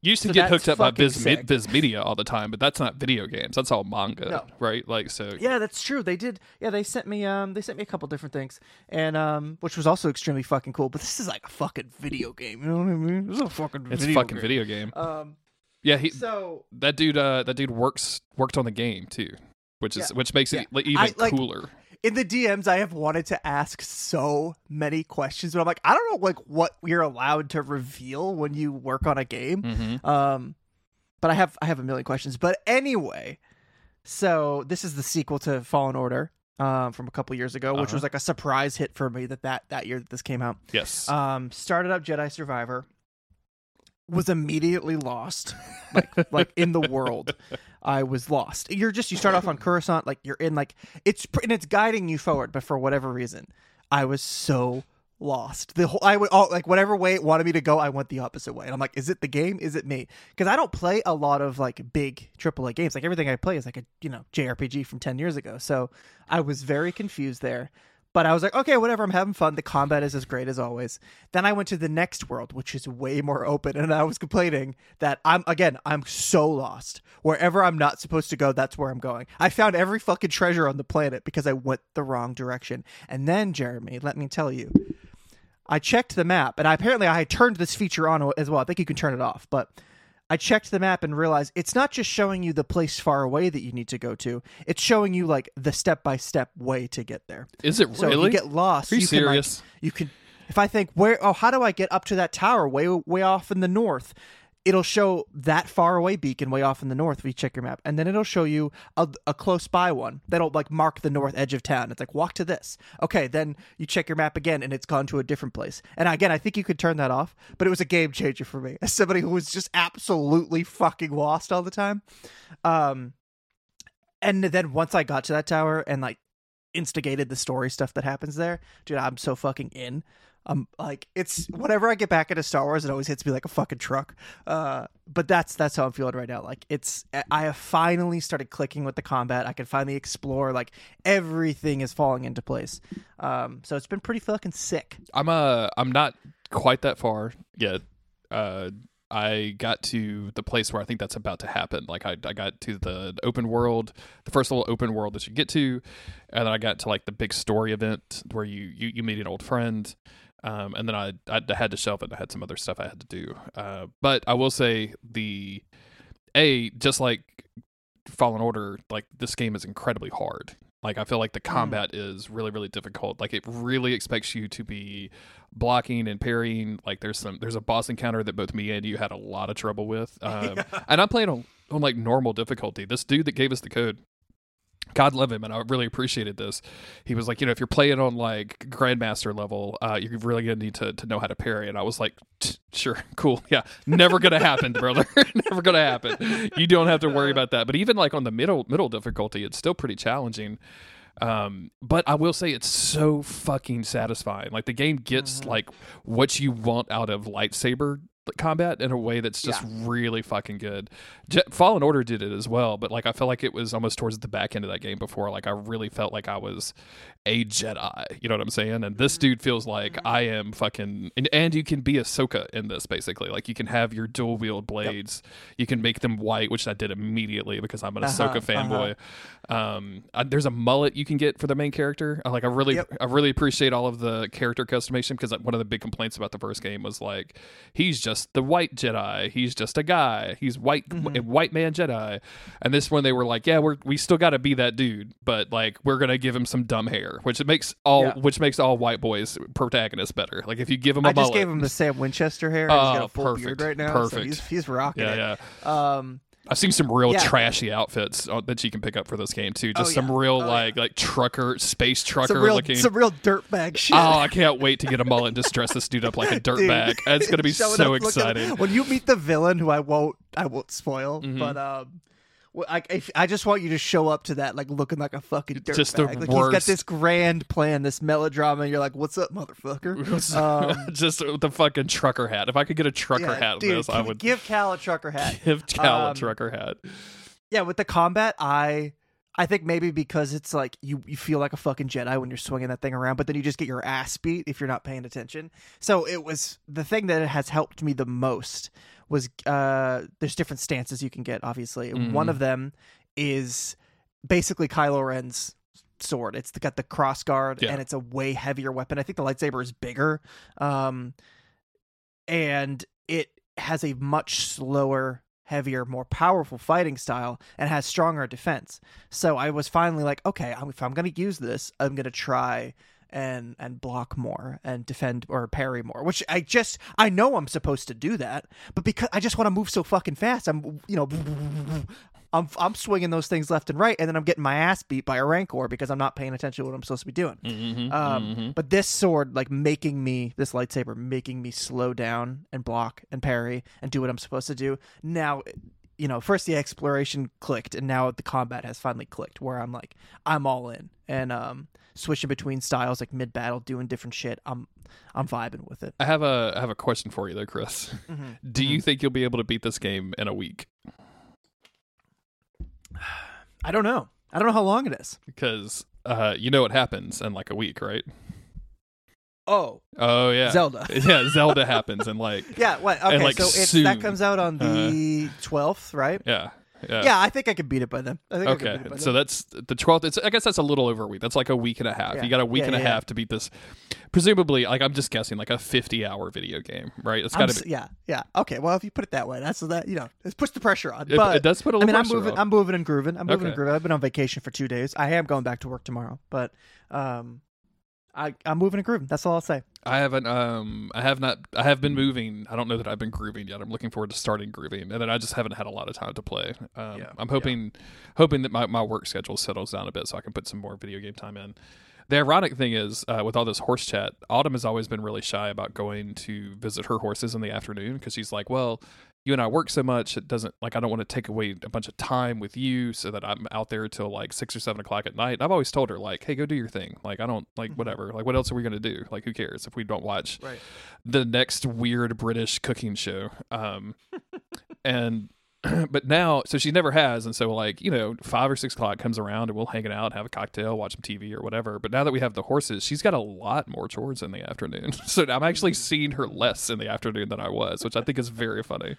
A: used to
B: so
A: get hooked up by Viz,
B: sick.
A: Media all the time, but that's not video games. That's all manga,
B: No.
A: right? Like so.
B: yeah, that's true. They did. Yeah, they sent me. Um, they sent me a couple different things, and um, which was also extremely fucking cool. But this is like a fucking video game. You know what I mean? Is a fucking.
A: It's a fucking
B: game.
A: video game.
B: Um,
A: Yeah, he
B: so
A: that dude uh that dude works worked on the game too, which is
B: Yeah.
A: which makes it
B: Yeah.
A: like, even
B: I, like-
A: cooler.
B: in the DMs, I have wanted to ask so many questions, but I'm like, I don't know, like what you're allowed to reveal when you work on a game.
A: Mm-hmm.
B: Um, but I have I have a million questions. But anyway, so this is the sequel to Fallen Order, um, from a couple years ago, which
A: Uh-huh.
B: was like a surprise hit for me that that that year that this came out.
A: Yes.
B: Um, started up Jedi Survivor, was immediately lost, like like in the world. I was lost. You're just you start off on Coruscant, like you're in like it's and it's guiding you forward, but for whatever reason, I was so lost. The whole I would all like whatever way it wanted me to go, I went the opposite way, and I'm like, is it the game? Is it me? Because I don't play a lot of like big AAA games. Like everything I play is like a you know JRPG from ten years ago. So I was very confused there. But I was like, okay, whatever. I'm having fun. The combat is as great as always. Then I went to the next world, which is way more open, and I was complaining that I'm again, I'm so lost. Wherever I'm not supposed to go, that's where I'm going. I found every fucking treasure on the planet because I went the wrong direction. And then, Jeremy, let me tell you, I checked the map, and I, apparently I turned this feature on as well. I think you can turn it off, but I checked the map and realized it's not just showing you the place far away that you need to go to. It's showing you like the step by step way to get there.
A: is it
B: So
A: really?
B: you get lost,
A: Are you,
B: can like,
A: serious?
B: you can if I think where oh how do I get up to that tower way way off in the north? It'll show that far away beacon way off in the north if you check your map, and then it'll show you a, a close by one that'll like mark the north edge of town. It's like walk to this. Okay, then you check your map again, and it's gone to a different place. And again, I think you could turn that off, but it was a game changer for me as somebody who was just absolutely fucking lost all the time. Um, and then once I got to that tower and like instigated the story stuff that happens there, dude, I'm so fucking in. Um, like it's whenever I get back into Star Wars, it always hits me like a fucking truck. Uh, but that's that's how I'm feeling right now. Like it's I have finally started clicking with the combat. I can finally explore. Like everything is falling into place. Um, so it's been pretty fucking sick.
A: I'm uh I'm not quite that far yet. Uh I got to the place where I think that's about to happen. Like I, I got to the open world, the first little open world that you get to, and then I got to like the big story event where you you, you meet an old friend. Um, and then I, I had to shelve it. I had some other stuff I had to do. Uh, but I will say the a just like Fallen Order, like this game is incredibly hard. Like I feel like the combat is really really difficult. Like it really expects you to be blocking and parrying. Like there's some there's a boss encounter that both me and you had a lot of trouble with. Um, And I'm playing on on like normal difficulty. This dude that gave us the code. God love him, and I really appreciated this. He was like, you know, if you're playing on like grandmaster level, uh, you're really gonna need to, to know how to parry. And I was like, sure, cool, yeah, never gonna happen, brother, never gonna happen. You don't have to worry about that. But even like on the middle middle difficulty, it's still pretty challenging. Um, but I will say it's so fucking satisfying. Like the game gets like what you want out of lightsaber combat in a way that's just really fucking good. Je- Fallen Order did it as well, but like I felt like it was almost towards the back end of that game before. Like I really felt like I was a Jedi. You know what I'm saying? And this dude feels like I am fucking. And, and you can be Ahsoka in this basically. Like you can have your dual wield blades. You can make them white, which I did immediately because I'm an
B: Uh-huh,
A: Ahsoka fanboy. Um, I, there's a mullet you can get for the main character. I, like I really,
B: Yep.
A: I really appreciate all of the character customization because like, one of the big complaints about the first game was like he's just the white Jedi. He's just a guy. He's white,
B: Mm-hmm.
A: white man Jedi. And this one they were like, yeah, we're we still got to be that dude, but like we're gonna give him some dumb hair, which it makes all
B: Yeah.
A: which makes all white boys protagonists better. Like if you give him a
B: I just
A: mullet,
B: gave him the Sam Winchester hair. and he's got
A: Oh,
B: a full
A: perfect,
B: beard right now. So
A: perfect.
B: he's, he's rocking
A: yeah,
B: it.
A: yeah.
B: Um,
A: I've seen some real
B: Yeah.
A: trashy outfits uh, that you can pick up for this game too. Just
B: Oh,
A: some real
B: Oh,
A: like like trucker, space trucker
B: some real,
A: looking.
B: some real dirtbag shit.
A: Oh, I can't wait to get a mullet and just dress this dude up like a dirtbag. It's gonna be
B: Showing
A: so
B: up looking-
A: exciting.
B: when you meet the villain, who I won't, I won't spoil,
A: Mhm.
B: but um, I, if, I just want you to show up to that like looking like a fucking dirtbag.
A: Just the
B: like he's got this grand plan, this melodrama, and you're like, "What's up, motherfucker?" Um,
A: just the fucking trucker hat. If I could get a trucker
B: yeah,
A: hat in
B: dude,
A: this, I would
B: give Cal a trucker hat.
A: give Cal a
B: Um,
A: trucker hat.
B: yeah, with the combat, I I think maybe because it's like you you feel like a fucking Jedi when you're swinging that thing around, but then you just get your ass beat if you're not paying attention. So it was the thing that has helped me the most was uh there's different stances you can get. Obviously,
A: Mhm.
B: one of them is basically Kylo Ren's sword. It's got the cross guard
A: Yeah.
B: and it's a way heavier weapon. I think the lightsaber is bigger. Um and it has a much slower, heavier, more powerful fighting style and has stronger defense. So I was finally like, okay, if I'm going to use this, I'm going to try and and block more and defend or parry more which i just i know i'm supposed to do that but because i just want to move so fucking fast i'm you know i'm i'm swinging those things left and right and then i'm getting my ass beat by a rancor because i'm not paying attention to what i'm supposed to be doing
A: Mhm,
B: um,
A: mhm.
B: But this sword, like making me, this lightsaber, making me slow down and block and parry and do what I'm supposed to do. Now, you know, first the exploration clicked, and now the combat has finally clicked, where I'm like, I'm all in and um, switching between styles, like mid battle, doing different shit. I'm, I'm vibing with it.
A: I have a I have a question for you though, Chris. Do you think you'll be able to beat this game in a week?
B: I don't know. I don't know how long it is.
A: Because uh, you know what happens in like a week, right?
B: Oh,
A: Oh yeah,
B: Zelda.
A: yeah, Zelda happens and like
B: Yeah. What? Okay.
A: like,
B: so it's
A: soon.
B: that comes out on the twelfth, right?
A: yeah, yeah.
B: Yeah, I think I could beat it by then. I think I could
A: Okay,
B: beat it by
A: so
B: then.
A: that's the twelfth. It's I guess that's a little over a week. That's like a week and a half.
B: Yeah.
A: You got a week
B: Yeah,
A: and a half to beat this. Presumably, like I'm just guessing, like a 50 hour video game, right? It's got to be.
B: yeah, yeah. Okay, well, if you put it that way, that's that. You know, it's puts the pressure on.
A: It,
B: but
A: it does put a little I
B: mean, I'm moving.
A: on.
B: I'm moving and grooving. I'm moving and grooving. I've been on vacation for two days. I am going back to work tomorrow, but um, I I'm moving and grooving. That's all I'll say.
A: I haven't. Um, I have not. I have been moving. I don't know that I've been grooving yet. I'm looking forward to starting grooving, and then I just haven't had a lot of time to play. Um,
B: Yeah,
A: I'm hoping, hoping that my, my work schedule settles down a bit so I can put some more video game time in. The ironic thing is, uh, with all this horse chat, Autumn has always been really shy about going to visit her horses in the afternoon because she's like, well. You and I work so much; it doesn't like I don't want to take away a bunch of time with you, so that I'm out there till like six or seven o'clock at night. I've always told her like, "Hey, go do your thing. Like, I don't like
B: Mhm.
A: whatever. Like, what else are we gonna do? Like, who cares if we don't watch
B: Right.
A: the next weird British cooking show. Um, and but now, so she never has, and so like you know, five or six o'clock comes around, and we'll hang it out, have a cocktail, watch some TV or whatever. But now that we have the horses, she's got a lot more chores in the afternoon. so I'm actually seeing her less in the afternoon than I was, which I think is very funny.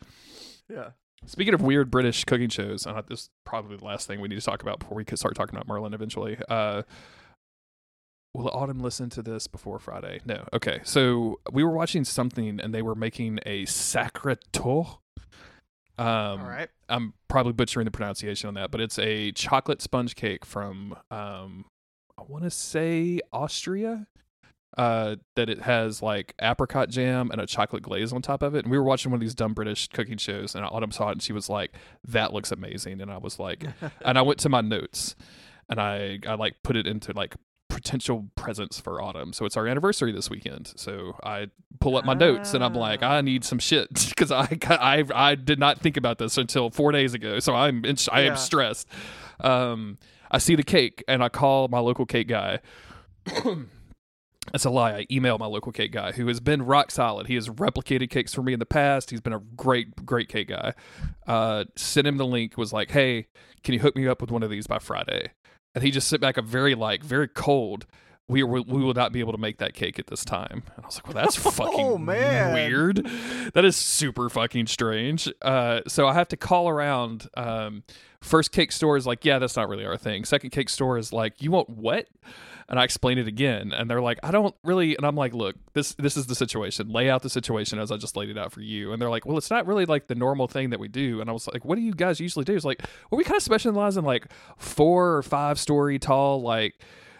B: Yeah.
A: Speaking of weird British cooking shows, uh, this is probably the last thing we need to talk about before we could start talking about Merlin eventually. Uh, will Autumn listen to this before Friday? No. Okay. So we were watching something and they were making a sacrator. Um,
B: all right.
A: I'm probably butchering the pronunciation on that, but it's a chocolate sponge cake from, um, I want to say Austria. Uh, that it has like apricot jam and a chocolate glaze on top of it. And we were watching one of these dumb British cooking shows, and Autumn saw it, and she was like, "That looks amazing." And I was like, and I went to my notes, and I I like put it into like potential presents for Autumn. So it's our anniversary this weekend. So I pull up my notes, and I'm like, I need some shit because I I I did not think about this until four days ago. So I'm in, I
B: Yeah.
A: am stressed. Um, I see the cake, and I call my local cake guy. That's a lie. I email my local cake guy who has been rock solid. He has replicated cakes for me in the past. He's been a great, great cake guy. Uh, sent him the link, was like, hey, can you hook me up with one of these by Friday? And he just sent back a very, like, very cold, we, we, will not be able to make that cake at this time. And I was like, well, that's fucking
B: Oh,
A: weird. That is super fucking strange. Uh, so I have to call around. Um, first cake store is like, yeah, that's not really our thing. Second cake store is like, you want what? And I explain it again, and they're like, "I don't really," and I'm like, "Look, this this is the situation. Lay out the situation as I just laid it out for you." And they're like, "Well, it's not really like the normal thing that we do." And I was like, "What do you guys usually do?" It's like, well, we kind of specialize in like four or five story tall, like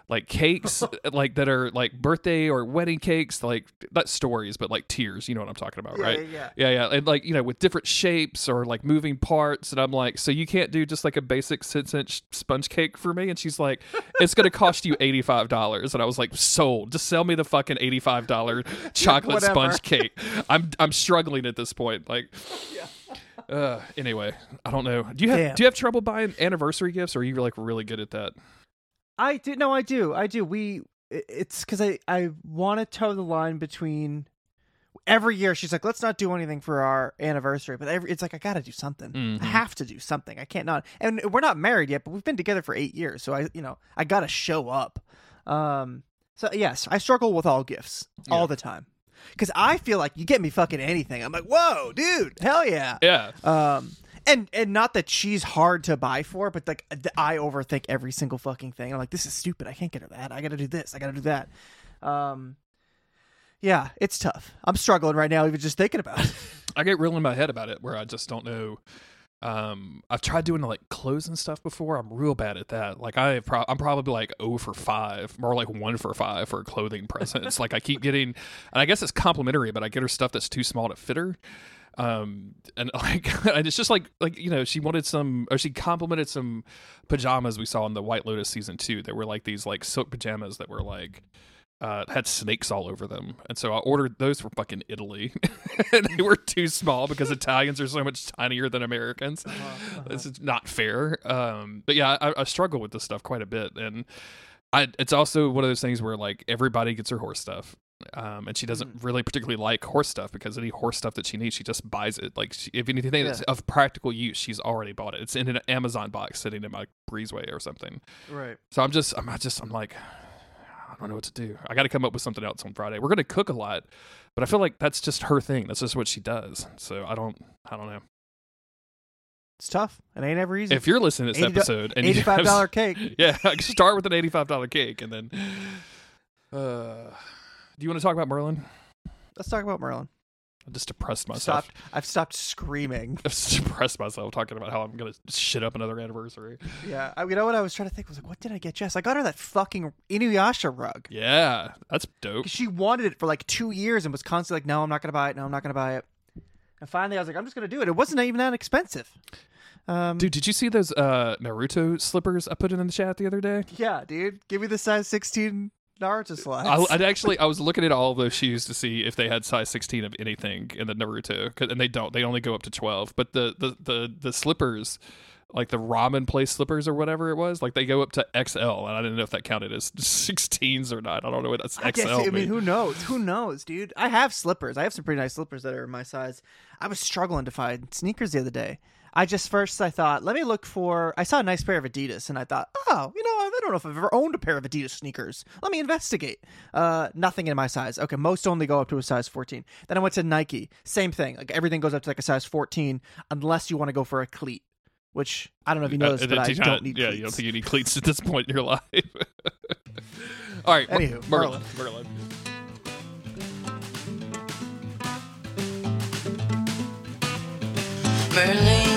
A: like cakes, like that are like birthday or wedding cakes, like not stories, but like tiers You know what I'm talking about, right?
B: Yeah,
A: Yeah, yeah, and like you know, with different shapes or like moving parts, and I'm like, so you can't do just like a basic six inch sponge cake for me? And she's like, it's gonna cost you eighty five dollars, and I was like, sold. Just sell me the fucking eighty five dollar chocolate sponge cake. I'm I'm struggling at this point, like. Uh, anyway, I don't know. Do you have
B: Damn.
A: do you have trouble buying anniversary gifts, or are you like really good at that?
B: I do. No, I do. I do. We. It's because I I want to toe the line between. Every year she's like, let's not do anything for our anniversary, but every, it's like I got to do something.
A: Mhm.
B: I have to do something. I can't not. And we're not married yet, but we've been together for eight years, so I, you know, I got to show up. Um. So yes, I struggle with all gifts
A: Yeah.
B: all the time because I feel like you get me fucking anything. I'm like, whoa, dude, hell yeah.
A: Yeah.
B: Um, and and not that she's hard to buy for, but like I overthink every single fucking thing. I'm like, this is stupid. I can't get her that. I got to do this. I got to do that. Um, yeah, it's tough. I'm struggling right now, even just thinking about it.
A: I get real in my head about it, where I just don't know. Um, I've tried doing like clothes and stuff before. I'm real bad at that. Like I, pro- I'm probably like oh for five, more like one for five for clothing presents. like I keep getting, and I guess it's complimentary, but I get her stuff that's too small to fit her. Um, and like, and it's just like like you know, she wanted some, or she complimented some pajamas we saw in the White Lotus season two. They were like these like silk pajamas that were like uh, had snakes all over them, and so I ordered those from fucking Italy, and they were too small because Italians are so much tinier than Americans. This is not fair. Um, but yeah, I, I struggle with this stuff quite a bit, and I, it's also one of those things where like everybody gets their horse stuff. Um, and she doesn't really particularly like horse stuff because any horse stuff that she needs, she just buys it. Like, she, if anything that's of practical use, she's already bought it. It's in an Amazon box sitting in my breezeway or something.
B: Right.
A: So I'm just, I'm just, I'm like, I don't know what to do. I got to come up with something else on Friday. We're gonna cook a lot, but I feel like that's just her thing. That's just what she does. So I don't, I don't know.
B: It's tough. It ain't ever easy.
A: If you're listening to this
B: 80
A: episode and you
B: Eighty-five dollar cake.
A: yeah, start with an eighty-five dollar cake, and then. Uh, do you want to talk about Merlin?
B: Let's talk about Merlin.
A: I just depressed myself.
B: Stopped. I've stopped screaming.
A: I've just depressed myself talking about how I'm gonna shit up another anniversary.
B: Yeah. I, you know what I was trying to think was like, what did I get Jess? I got her that fucking Inuyasha rug.
A: Yeah, that's dope.
B: 'Cause She wanted it for like two years and was constantly like, no, I'm not gonna buy it. No, I'm not gonna buy it. And finally, I was like, I'm just gonna do it. It wasn't even that expensive. Um,
A: Dude, did you see those uh, Naruto slippers I put in the chat the other day?
B: Yeah, dude. Give me the size 16 Naruto slides.
A: I, I'd actually, I was looking at all of those shoes to see if they had size 16 of anything in the Naruto, and they don't. They only go up to 12. But the the the the slippers, like the ramen place slippers or whatever it was, like they go up to XL, and I didn't know if that counted as 16s or not. I don't know what that's
B: I guess, I mean,
A: mean.
B: who knows? Who knows, dude? I have slippers. I have some pretty nice slippers that are my size. I was struggling to find sneakers the other day. I just first I thought, let me look for. I saw a nice pair of Adidas, and I thought, oh, you know, I don't know if I've ever owned a pair of Adidas sneakers. Let me investigate. Uh, nothing in my size. Okay, most only go up to a size 14. Then I went to Nike. Same thing. Like everything goes up to like a size 14, unless you want to go for a cleat. Which I don't know if you know this,
A: Uh,
B: but I don't
A: kinda-
B: need
A: Yeah,
B: cleats.
A: you don't think you need cleats at this point in your life. all right, Mer-
B: Anywho,
A: Merlin. Merlin.
C: Merlin, Merlin,